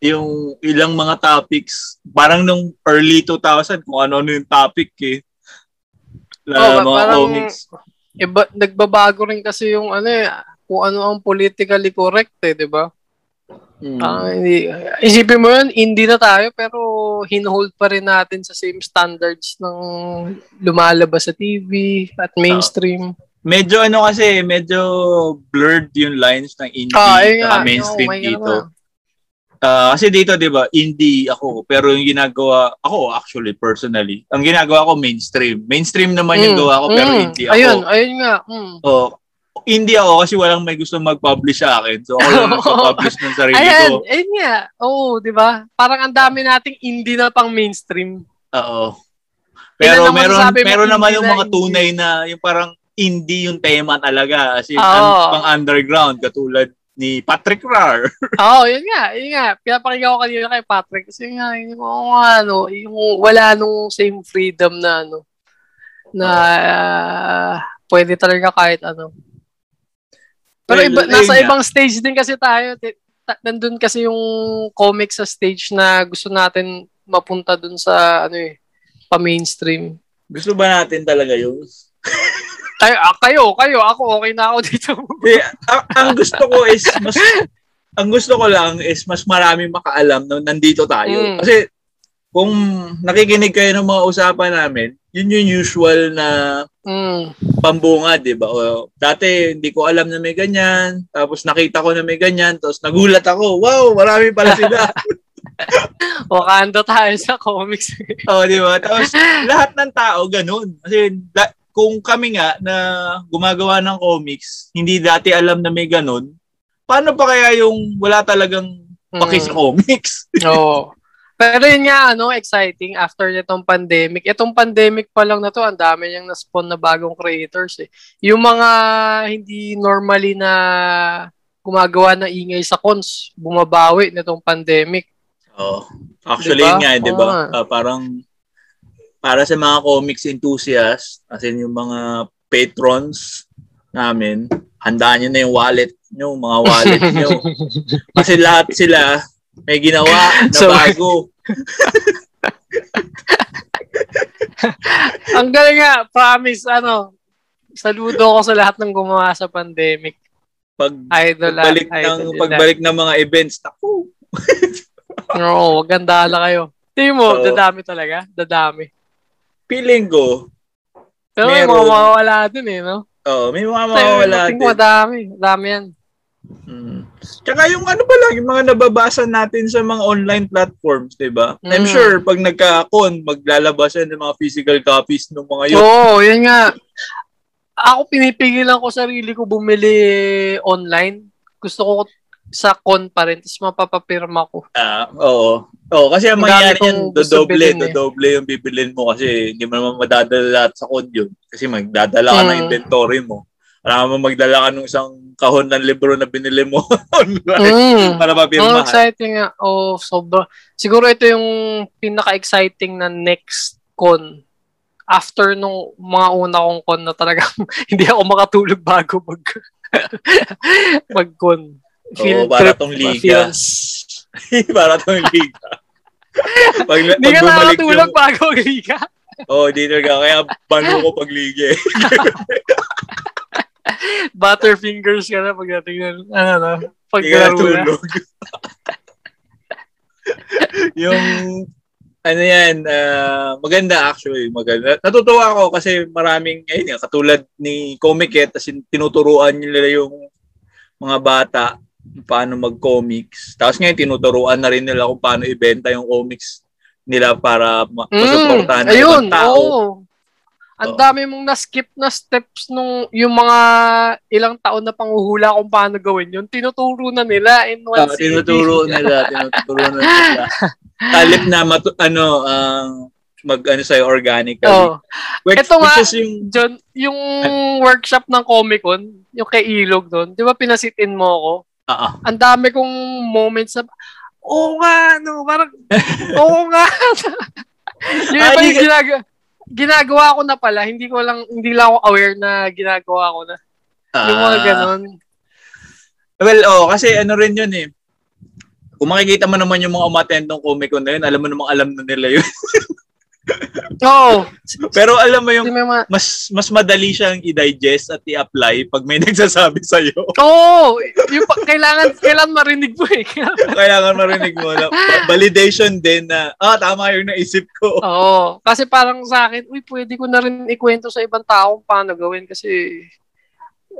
yung ilang mga topics, parang nung early 2000, kung ano-ano yung topic eh. La, oh, mga parang, comics. Iba, nagbabago rin kasi yung ano eh, kung ano ang politically correct eh, di ba? Mm. Uh, hindi, isipin mo yun, hindi na tayo pero hinhold pa rin natin sa same standards ng lumalabas sa TV at mainstream. Uh, medyo ano kasi, medyo blurred yung lines ng indie ah, uh, mainstream no, dito. Uh, kasi dito, di ba, indie ako, pero yung ginagawa, ako actually, personally, ang ginagawa ko mainstream. Mainstream naman mm, yung gawa ko, mm, pero indie ako. Ayun, ayun nga. Mm. Oh, hindi ako kasi walang may gusto mag-publish sa akin. So ako lang nagpa-publish ng sarili Ayan, ko. Ayun nga. Oo, oh, di ba? Parang ang dami nating indie na pang mainstream. Oo. Pero meron meron naman yung mga tunay na yung parang indie yung tema talaga. As in, oh. un- pang underground katulad ni Patrick Rar. Oo, oh, yun nga, yun nga. Pinapakinggan ko kanina kay Patrick kasi nga, yung, ano, yung wala nung same freedom na ano, na uh, pwede talaga kahit ano. Pero iba, nasa ibang stage din kasi tayo. Nandun kasi yung comic sa stage na gusto natin mapunta dun sa ano eh, pa-mainstream. Gusto ba natin talaga yun? kayo, ah, kayo, kayo, ako okay na ako dito. eh, ang, ang gusto ko is mas ang gusto ko lang is mas maraming makaalam na nandito tayo. Mm. Kasi kung nakikinig kayo ng mga usapan namin, yun yung usual na mm. pambunga, di ba? O, dati hindi ko alam na may ganyan, tapos nakita ko na may ganyan, tapos nagulat ako, wow, marami pala sila. Wakanda tayo sa comics. oh, di ba? Tapos lahat ng tao ganun. Kasi la- kung kami nga na gumagawa ng comics, hindi dati alam na may ganun, paano pa kaya yung wala talagang paki sa mm. comics? Oo. Pero yun nga, ano, exciting after nitong pandemic. Itong pandemic pa lang na to, ang dami niyang na-spawn na bagong creators eh. Yung mga hindi normally na gumagawa ng ingay sa cons, bumabawi nitong pandemic. Oh. Actually diba? nga, 'di ba? Oh. Uh, parang para sa mga comics enthusiasts, as in yung mga patrons namin, handaan niyo na yung wallet niyo, mga wallet niyo. Kasi lahat sila may ginawa na so, bago. Ang galing nga, promise, ano, saludo ko sa lahat ng gumawa sa pandemic. Pag, idol, pagbalik, idol, ng, pagbalik ng mga events, naku. Oo, wag gandala kayo. Tingin mo, so, dadami talaga? Dadami. Feeling ko, pero meron, may mga mawawala dun eh, no? Oo, may mga mawawala din. Madami, madami yan. Hmm. Tsaka yung ano pa lang, yung mga nababasa natin sa mga online platforms, di ba? Mm. I'm sure pag nagka-con, maglalabas yan ng mga physical copies ng mga yun. Oo, oh, yan nga. Ako pinipigilan ko sarili ko bumili online. Gusto ko sa con pa rin, tapos mapapapirma ko. Ah, oo. Oo, kasi ang mangyayari yan, dodoble, eh. dodoble yung bibilin mo kasi hindi mo naman madadala lahat sa con yun. Kasi magdadala ka mm. ng inventory mo. Wala mo magdala ka ng isang kahon ng libro na binili mo online mm. para mapirmahan. Oh, exciting nga. Oh, sobra. Siguro ito yung pinaka-exciting na next con after nung mga una kong con na talagang hindi ako makatulog bago mag mag-con. Field oh, para tong liga. para tong liga. pag, hindi ka nakatulog yung... bago ang liga. Oo, oh, di talaga. Kaya bano ko pag liga eh. Butterfingers ka na pagdating ng, ano na, pag tulog. yung, ano yan, uh, maganda actually, maganda. Natutuwa ako kasi maraming, ayun katulad ni Comic kasi tinuturuan nila yung mga bata paano mag-comics. Tapos ngayon, tinuturuan na rin nila kung paano ibenta yung comics nila para ma- mm, masuportahan ng ibang tao. Oh. Ang oh. dami mong na-skip na steps nung yung mga ilang taon na panghuhula kung paano gawin yun. Tinuturo na nila in one uh, Tinuturo nila, tinuturo na nila. Talip na matu- ano, uh, mag ano sa organically. Oh. Which, Ito nga, which yung John, yung workshop ng Comic Con, yung kay Ilog doon, 'di ba pinasitin mo ako? Oo. Ang dami kong moments na Oo nga, no, parang oo nga. yung iba yung ginagawa ginagawa ko na pala, hindi ko lang, hindi lang ako aware na ginagawa ko na. Uh, yung mga ah. ganun. Well, oh, kasi ano rin yun eh. Kung makikita mo naman yung mga umattend ng Comic Con na yun, alam mo namang alam na nila yun. Oo. Oh. Pero alam mo yung mas mas madali siyang i-digest at i-apply pag may nagsasabi sa iyo. Oo. Oh, yung kailangan kailangan marinig mo eh. kailangan marinig mo na validation din na ah tama yung naisip ko. Oo. Oh, kasi parang sa akin, uy, pwede ko na rin ikwento sa ibang tao paano gawin kasi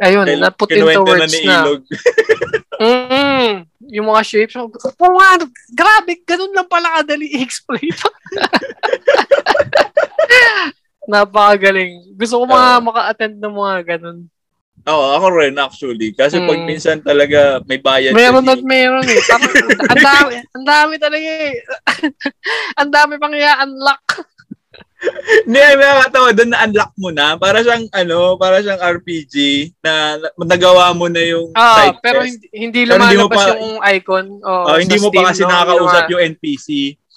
ayun, Kaya, na put into words na. Ilog. Mm Yung mga shapes. Oh, nga, grabe, ganun lang pala kadali i-explain. Napakagaling. Gusto ko mga uh, maka-attend ng mga ganun. Oo, oh, ako rin actually. Kasi mm. pag minsan talaga may bayad. Meron at meron eh. ang dami, ang dami talaga eh. ang dami pang i-unlock. Hindi, may nakakatawa doon na unlock mo na. Para siyang, ano, para siyang RPG na nagawa mo na yung ah, side pero quest. hindi, hindi lumalabas pa, yung icon. Oh, oh hindi mo Steam, pa kasi no? nakakausap yung, NPC.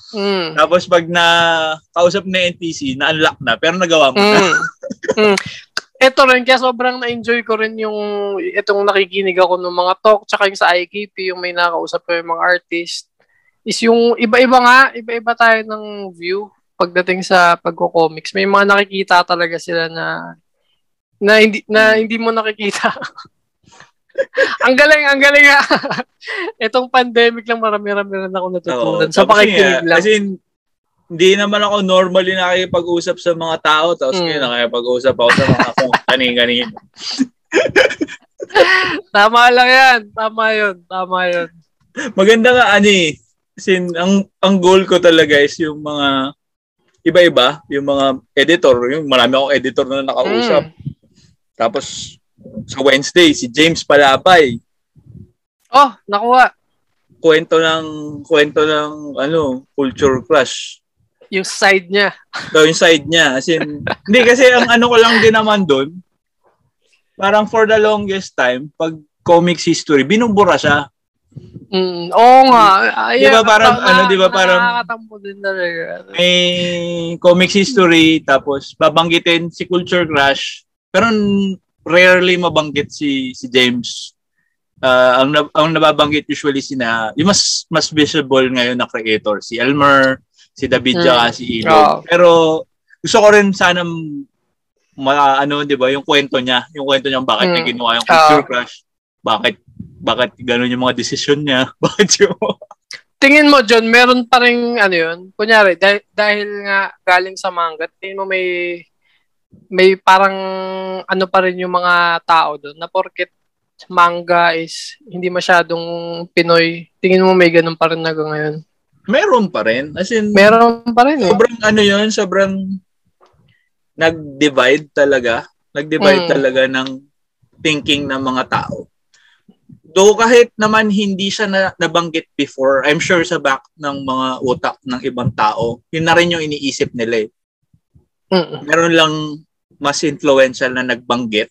Mm. Tapos pag na kausap na NPC, na-unlock na, pero nagawa mo mm. na. mm. eto rin, kaya sobrang na-enjoy ko rin yung itong nakikinig ako ng mga talk, tsaka yung sa IKP, yung may nakausap ko yung mga artist, is yung iba-iba nga, iba-iba tayo ng view pagdating sa pagko-comics. May mga nakikita talaga sila na na hindi na hindi mo nakikita. ang galing, ang galing nga. Itong pandemic lang marami-rami rin ako natutunan. Oo, sa pakikinig lang. Kasi hindi naman ako normally nakikipag-usap sa mga tao tapos mm. ngayon nakikipag-usap ako sa mga kung kanin-kanin. tama lang yan. Tama yun. Tama yun. Maganda nga, ani. Sin, ang, ang goal ko talaga is yung mga iba-iba, yung mga editor, yung marami akong editor na nakausap. Mm. Tapos, sa Wednesday, si James Palapay. Oh, nakuha. Kwento ng, kwento ng, ano, culture crush. Yung side niya. So, yung side niya. As in, hindi kasi ang ano ko lang din naman doon, parang for the longest time, pag comics history, binubura siya. Mm, oo nga. Ay, di ba parang, na, ano, di ba parang, din talaga. May comics history, tapos babanggitin si Culture Crush, pero rarely mabanggit si si James. Uh, ang ang nababanggit usually sina yung mas mas visible ngayon na creator si Elmer, si David mm. si Ilo. Oh. Pero gusto ko rin sana ma, ano 'di ba yung kwento niya, yung kwento niya bakit mm. niya ginawa yung Culture oh. Crush. Bakit bakit ganun yung mga desisyon niya? bakit yung Tingin mo, John, meron pa rin, ano yun, kunyari, dahil, dahil nga galing sa manga, tingin mo may may parang ano pa rin yung mga tao doon na porket manga is hindi masyadong Pinoy. Tingin mo may ganun pa rin na ngayon? Meron pa rin. As in, meron pa rin eh. Sobrang ano yun, sobrang nag-divide talaga. Nag-divide mm. talaga ng thinking ng mga tao. Do kahit naman hindi siya na, nabanggit before, I'm sure sa back ng mga utak ng ibang tao, yun na rin yung iniisip nila eh. Mm-mm. Meron lang mas influential na nagbanggit.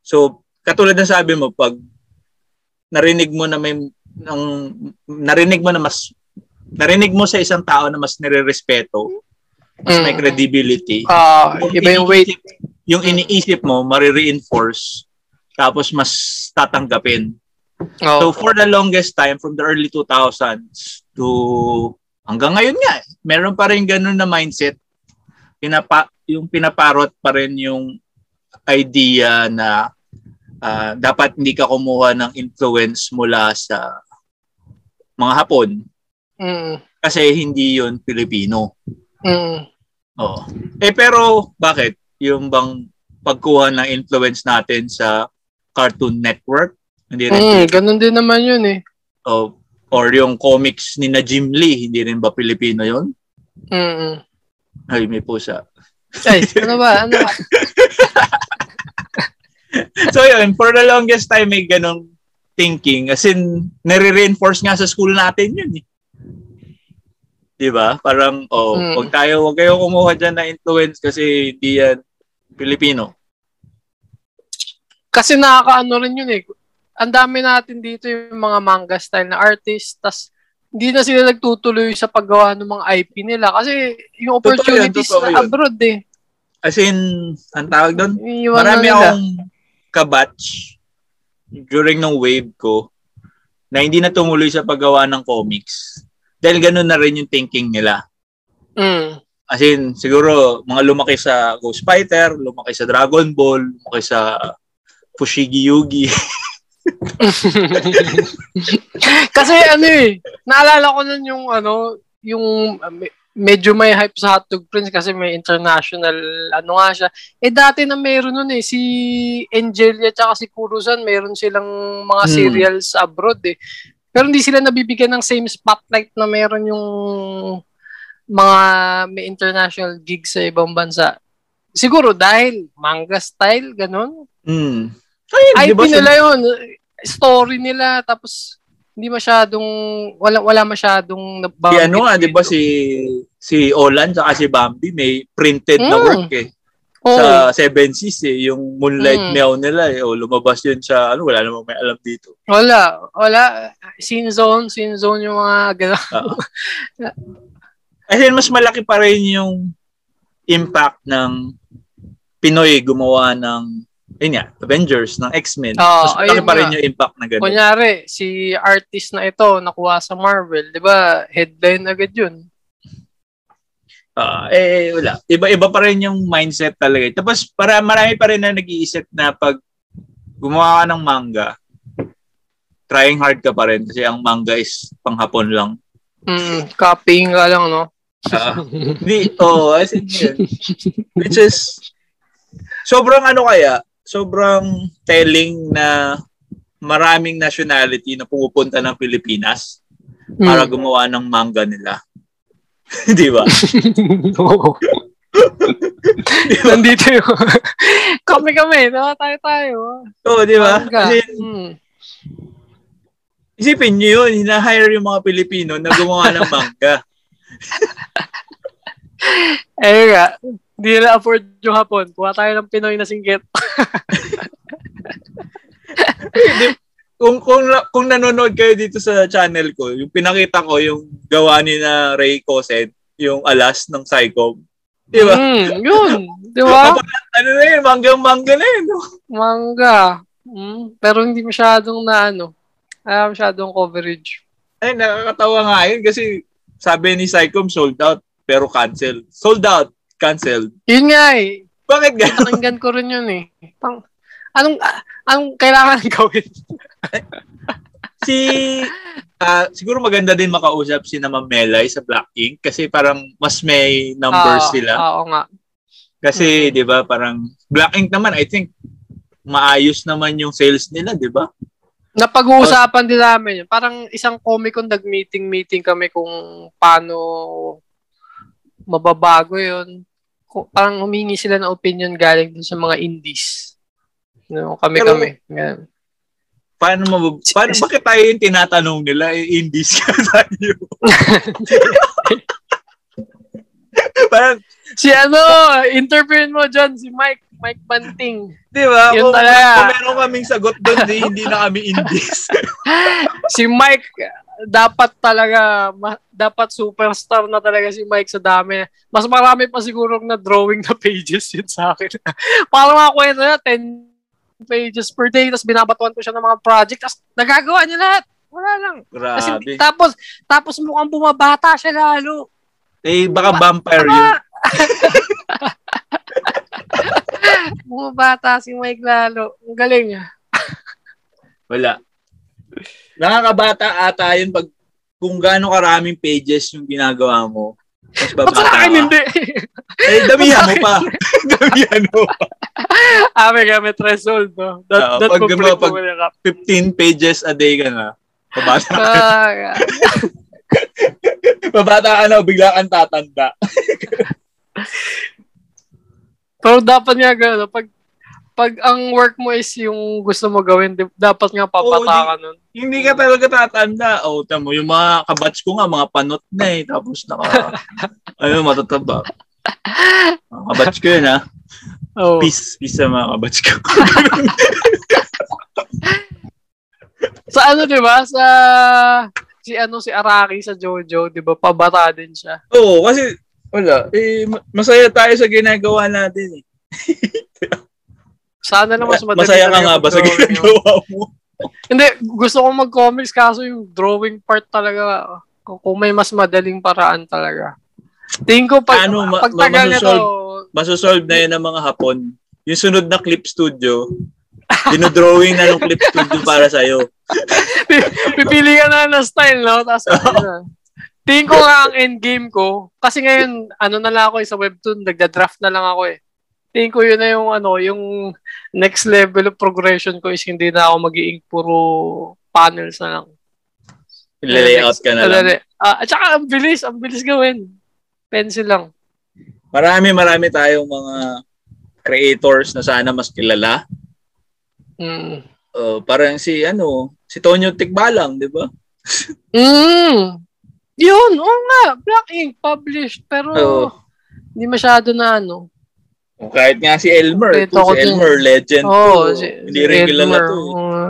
So, katulad ng sabi mo, pag narinig mo na may ang narinig mo na mas narinig mo sa isang tao na mas nire-respeto, mas mm. may credibility. Uh, yung iba yung weight. Yung iniisip mo, mari-reinforce, tapos mas tatanggapin. Oh. So for the longest time, from the early 2000s to hanggang ngayon nga, meron pa rin ganun na mindset pinapa yung pinaparot pa rin yung idea na uh, dapat hindi ka kumuha ng influence mula sa mga Hapon. Mm. Kasi hindi yon Pilipino. Mm. Oo. Eh pero bakit yung bang pagkuha ng influence natin sa Cartoon Network? Hindi rin. Mm, ganun din naman yun eh. Oh, or yung comics ni na Jim Lee, hindi rin ba Pilipino yon? Mm. Ay, may pusa. Ay, ano ba? Ano ba? so yun, for the longest time may ganong thinking. As in, nire-reinforce nga sa school natin yun eh. Di ba? Parang, oh, mm. wag tayo, wag kayo kumuha dyan na influence kasi hindi yan Pilipino. Kasi nakakaano rin yun eh. Ang dami natin dito yung mga manga style na artist, tas hindi na sila nagtutuloy sa paggawa ng mga IP nila kasi yung opportunities totoo yun, totoo abroad eh. As in, ang tawag doon, marami akong kabatch during ng wave ko na hindi na tumuloy sa paggawa ng comics. Dahil ganun na rin yung thinking nila. Mm. As in, siguro, mga lumaki sa Ghost Fighter, lumaki sa Dragon Ball, lumaki sa Fushigi Yugi. Kasi ano eh, naalala ko nun yung ano, yung medyo may hype sa Hotdog Prince kasi may international ano nga siya. Eh dati na meron nun eh, si Angelia tsaka si Kurusan, meron silang mga hmm. serials abroad eh. Pero hindi sila nabibigyan ng same spotlight na meron yung mga may international gigs sa ibang bansa. Siguro dahil manga style, ganun. Mm. Ay, IP diba nila yun. Story nila, tapos hindi masyadong, wala, wala masyadong nabanggit. Si ano nga, di ba si, si Olan at si Bambi may printed mm. na work eh. Oh. Sa Seven Seas eh, yung Moonlight mm. Meow nila eh. O, lumabas yun sa, ano, wala namang may alam dito. Wala, wala. Scene zone, scene zone yung mga gano'n. Uh-huh. As in, mas malaki pa rin yung impact ng Pinoy gumawa ng yun nga, Avengers, ng X-Men. Oo, Mas malaki pa rin yung impact na gano'n. Kunyari, si artist na ito nakuha sa Marvel, di ba? Headline agad yun. Ah, eh, wala. Iba-iba pa rin yung mindset talaga. Tapos, para marami pa rin na nag-iisip na pag gumawa ka ng manga, trying hard ka pa rin kasi ang manga is panghapon lang. Mm, copying ka lang, no? Ah, Hindi, oo, oh, as in yun. Which is, sobrang ano kaya, sobrang telling na maraming nationality na pumupunta ng Pilipinas para Mm. gumawa ng manga nila. Di ba? Oo. Nandito yung... kami-kami, no? Tayo-tayo. Oo, di ba? Manga. As in, Mm. Isipin nyo yun, hina-hire yung mga Pilipino na gumawa ng manga. Eh nga, hindi nila afford yung hapon. Kuha tayo ng Pinoy na singgit. Kung, kung, kung nanonood kayo dito sa channel ko, yung pinakita ko yung gawa ni na Ray Coset, yung alas ng Psycho. Di ba? Mm, yun. Di ba? Ano na yun, manggang-mangga na yun. no? Manga. Mm, pero hindi masyadong na ano. Ah, masyadong coverage. Ay, nakakatawa nga yun kasi sabi ni Psycho sold out pero cancel. Sold out, canceled. Yun nga eh. Bakit gano'n? Nakinggan ko rin yun eh. Pang, anong, ah, anong kailangan gawin? si ah, siguro maganda din makausap si na Ma'am Melay sa Black Ink kasi parang mas may numbers Ah, sila. Oo nga. Kasi 'di ba parang Black Ink naman I think maayos naman yung sales nila, 'di ba? Napag-uusapan din namin yun. Parang isang Comic-Con nag-meeting-meeting kami kung paano mababago yun. Parang humingi sila ng opinion galing dun sa mga indies. No, kami-kami. Ganun. Paano mabab- paano bakit tayo yung tinatanong nila eh, indies ka tayo? parang Si ano, interviewin mo dyan, si Mike, Mike Banting. 'di ba? Yun Kung, talaga. kung meron kaming sagot doon, di, hindi na kami indies. si Mike, dapat talaga, ma- dapat superstar na talaga si Mike sa dami. Mas marami pa siguro na drawing na pages yun sa akin. Parang mga kwento na, 10 pages per day, tapos binabatuan ko siya ng mga project, tapos nagagawa niya lahat. Wala lang. Kasi, Grabe. tapos, tapos mukhang bumabata siya lalo. Eh baka vampire yun. Bumabata si Mike lalo. Ang galing. ah. Wala. Nakakabata ata yun pag kung gaano karaming pages yung ginagawa mo. Mas Ba't babata sa akin ka. hindi? Eh, damihan mo pa. damihan mo pa. ah, may gamit threshold, no? That, Oo, that pag pag- mo ka. 15 pages a day ka na. Babata ka. Ah, babata ka na, bigla kang tatanda. Pero dapat nga gano'n, pag pag ang work mo is yung gusto mo gawin, dapat nga papata ka nun. Hindi ka talaga tatanda. O, tamo, yung mga kabatch ko nga, mga panot na eh. Tapos naka, ano, matataba. Mga kabatch ko yun, ha? Oh. Peace, peace sa mga kabatch ko. Sa ano, di ba? Sa si ano si Araki sa Jojo, di ba? Pabata din siya. Oo, kasi, wala. Eh, ma- masaya tayo sa ginagawa natin eh. Sana lang mas madali. Masaya ka nga ba sa ginagawa mo? Hindi, gusto ko mag-comics kaso yung drawing part talaga, kung may mas madaling paraan talaga. Tingin ko pag, Ano, ma- pag tagal na to, Masosolve na yun ng mga hapon. Yung sunod na clip studio, dinodrawing na ng clip studio para sa'yo. pipili ka na ng style, no? Tapos, ano, tingin ko nga ang endgame ko, kasi ngayon, ano na lang ako eh, sa webtoon, nagda-draft na lang ako eh. Tingin ko yun na yung, ano, yung next level of progression ko is hindi na ako mag puro panels na lang. Layout ka na lang. Ah, at saka, ang bilis, ang bilis gawin. Pencil lang. Marami, marami tayong mga creators na sana mas kilala. Mm. Uh, parang si, ano, si Tonyo Tikbalang, di ba? Mm. Yun, oo nga, Black Ink published, pero Oo. hindi masyado na ano. O Kahit nga si Elmer. Ito Ito, ko si din. Elmer, legend Oo, to. si, Hindi si rin kilala Edmer, to. eh. oo.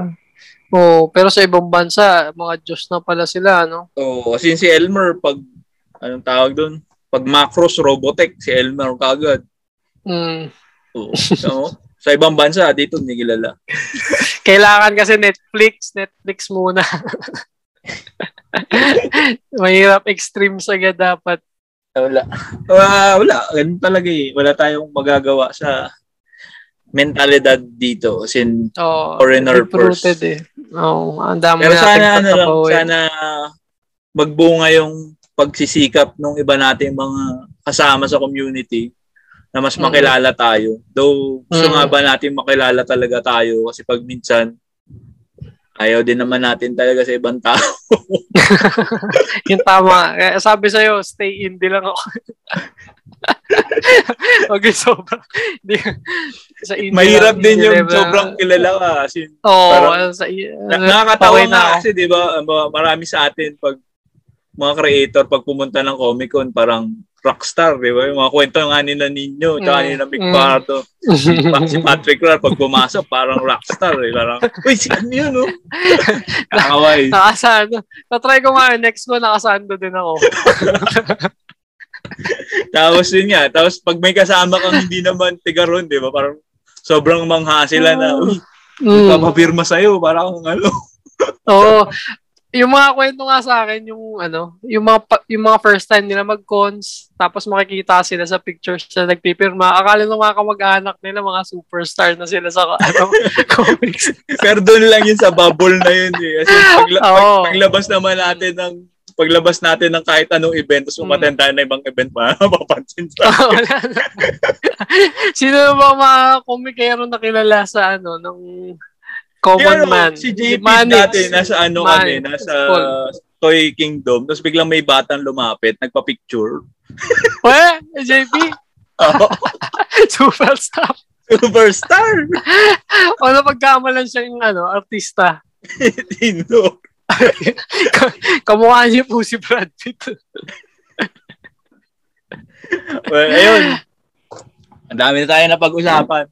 Oo, pero sa ibang bansa, mga Diyos na pala sila, no? Oo, kasi si Elmer, pag, anong tawag doon? Pag Macros Robotech, si Elmer kagad. Mm. Oo. So, sa ibang bansa, dito hindi kilala. Kailangan kasi Netflix, Netflix muna. Mahirap extreme agad dapat. Wala. Uh, wala. Ganun talaga eh. Wala tayong magagawa sa mentalidad dito as in oh, foreigner first. Eh. Oh, ang dami Pero sana ano lang, sana magbunga yung pagsisikap ng iba nating mga kasama sa community na mas mm. makilala tayo. Though gusto mm. nga ba natin makilala talaga tayo kasi pag minsan ayaw din naman natin talaga sa ibang tao. yung tama. Kaya sabi sa'yo, stay in, di lang ako. okay, sobra. Sa India Mahirap din yung diba? sobrang kilala ka. Kasi Oo, oh, sa, uh, nakakatawa nga kasi, di ba, marami sa atin pag mga creator, pag pumunta ng Comic Con, parang rockstar, di ba? Yung mga kwento nga nila Ninyo, tsaka mm. nila Big mm. Parto. si, si Patrick Rar, pag pumasok, parang rockstar. Eh. Parang, uy, si ano yun, no? Nakakaway. Nakasando. Natry ko nga, next ko, nakasando din ako. tapos yun nga, tapos pag may kasama kang hindi naman tiga ron, di ba? Parang sobrang mangha sila na, uy, mm. papapirma sa'yo, parang ano. Oo yung mga kwento nga sa akin, yung ano, yung mga yung mga first time nila mag-cons, tapos makikita sila sa pictures na nagpipirma. Akala ng mga kamag-anak nila, mga superstar na sila sa ano, comics. Pero doon lang yun sa bubble na yun eh. Kasi pagla- oh. pag, paglabas naman natin ng paglabas natin ng kahit anong event, tapos umattend tayo na ibang event, mapapansin sa akin. Sino ba mga komikero na kilala sa ano, nung Common ano, man. Si JP si dati, nasa ano Manix. kami, nasa Toy Kingdom, tapos biglang may batang lumapit, nagpa-picture. Weh, JP? Oo. Superstar. Superstar? o napagkamalan siya yung ano, artista. Tino. Kamukha niya po si Brad Pitt. well, ayun. Ang dami na tayo na pag-usapan.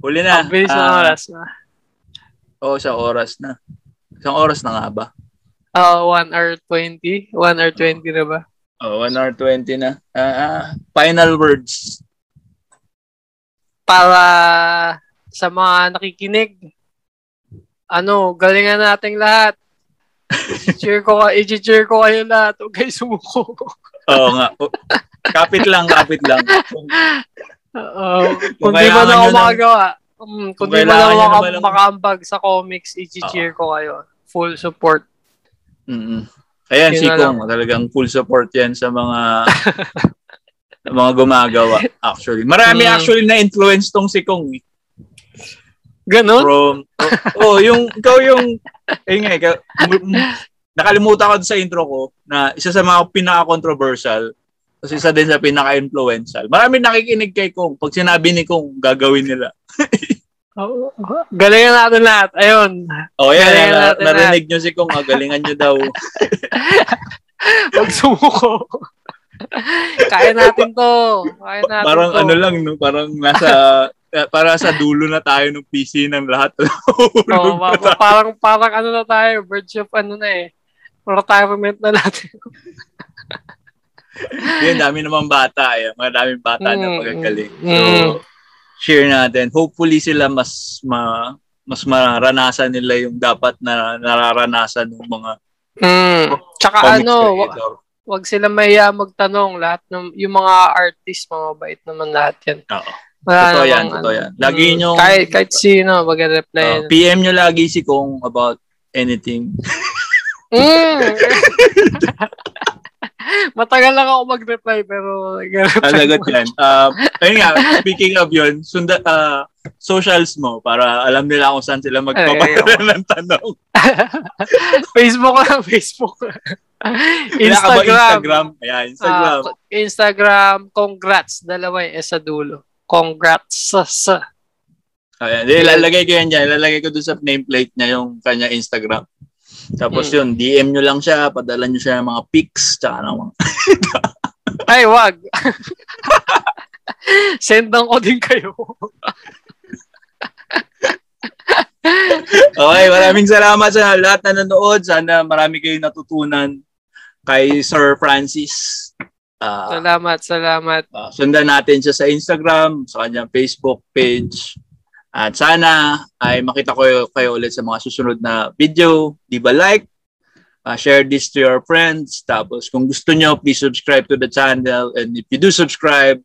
Huli na. Ang bilis uh, oras na. Oo, sa oras na. Isang oras na nga ba? Oo, uh, 1 hour 20. 1 hour 20 na ba? Oo, oh, 1 hour 20 na. Uh, uh, final words. Para sa mga nakikinig, ano, galingan nating lahat. I-cheer ko, i-cheer ko kayo lahat. Huwag kayo sumuko. Oo nga. Kapit lang, kapit lang. Oo. Kung di ba na ako makagawa, Um, kung, di mo lang maka- naman makaambag sa comics, i-cheer uh, ko kayo. Full support. Mm-hmm. Ayan, Yun si Kong, talagang full support yan sa mga mga gumagawa actually. Marami mm. actually na influence tong si Kong. Eh. Ganon? From, oh, oh, yung, ikaw yung, eh nga, ikaw, nakalimutan ko sa intro ko na isa sa mga pinaka-controversial kasi isa din sa pinaka-influential. Marami nakikinig kay Kong. Pag sinabi ni Kong, gagawin nila. oh, galingan natin lahat. Ayun. Oh, yan. Galingan na, natin narinig lahat. nyo si Kong. Ah, galingan nyo daw. Huwag sumuko. Kaya natin to. Kaya natin parang to. ano lang, no? parang nasa eh, para sa dulo na tayo ng PC ng lahat. oh, parang parang ano na tayo, verge of ano na eh. Retirement na natin. Yun, dami naman bata. Eh. Mga daming bata mm, na magagaling. So, mm. share natin. Hopefully sila mas ma, mas maranasan nila yung dapat na nararanasan ng mga mm. Tsaka ano, wag, wag sila maya magtanong lahat ng yung mga artist, mga bait naman lahat yan. Oo. Wala totoo yan, totoo yan. Lagi mm, nyo... Kahit, kahit sino, mag-reply. Uh, PM nyo lagi si Kong about anything. mm. Matagal lang ako mag-reply pero Talagot yan. Um, ayun nga, speaking of yun, sunda, uh, socials mo para alam nila kung saan sila magpapadala ng tanong. Facebook lang, Facebook. Instagram. Instagram. Ayan, Instagram. Uh, Instagram, congrats. Dalawa yung sa dulo. Congrats sa Ayan, ilalagay ko yan dyan. Ilalagay ko doon sa nameplate niya yung kanya Instagram. Tapos mm. yun, DM nyo lang siya, padala nyo siya ng mga pics, tsaka ng mga... Ay, wag. Sendan ko din kayo. okay, maraming salamat sa lahat na nanood. Sana marami kayong natutunan kay Sir Francis. Uh, salamat, salamat. Uh, sundan natin siya sa Instagram, sa kanyang Facebook page. At sana ay makita ko kayo ulit sa mga susunod na video. Di ba like? Uh, share this to your friends. Tapos kung gusto nyo, please subscribe to the channel. And if you do subscribe,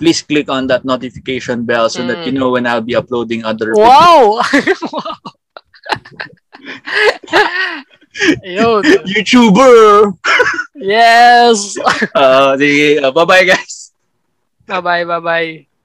please click on that notification bell so mm. that you mm. know when I'll be uploading other wow! videos. wow! Ayun. YouTuber! yes! uh, sige, uh, bye-bye guys! Bye-bye, bye-bye.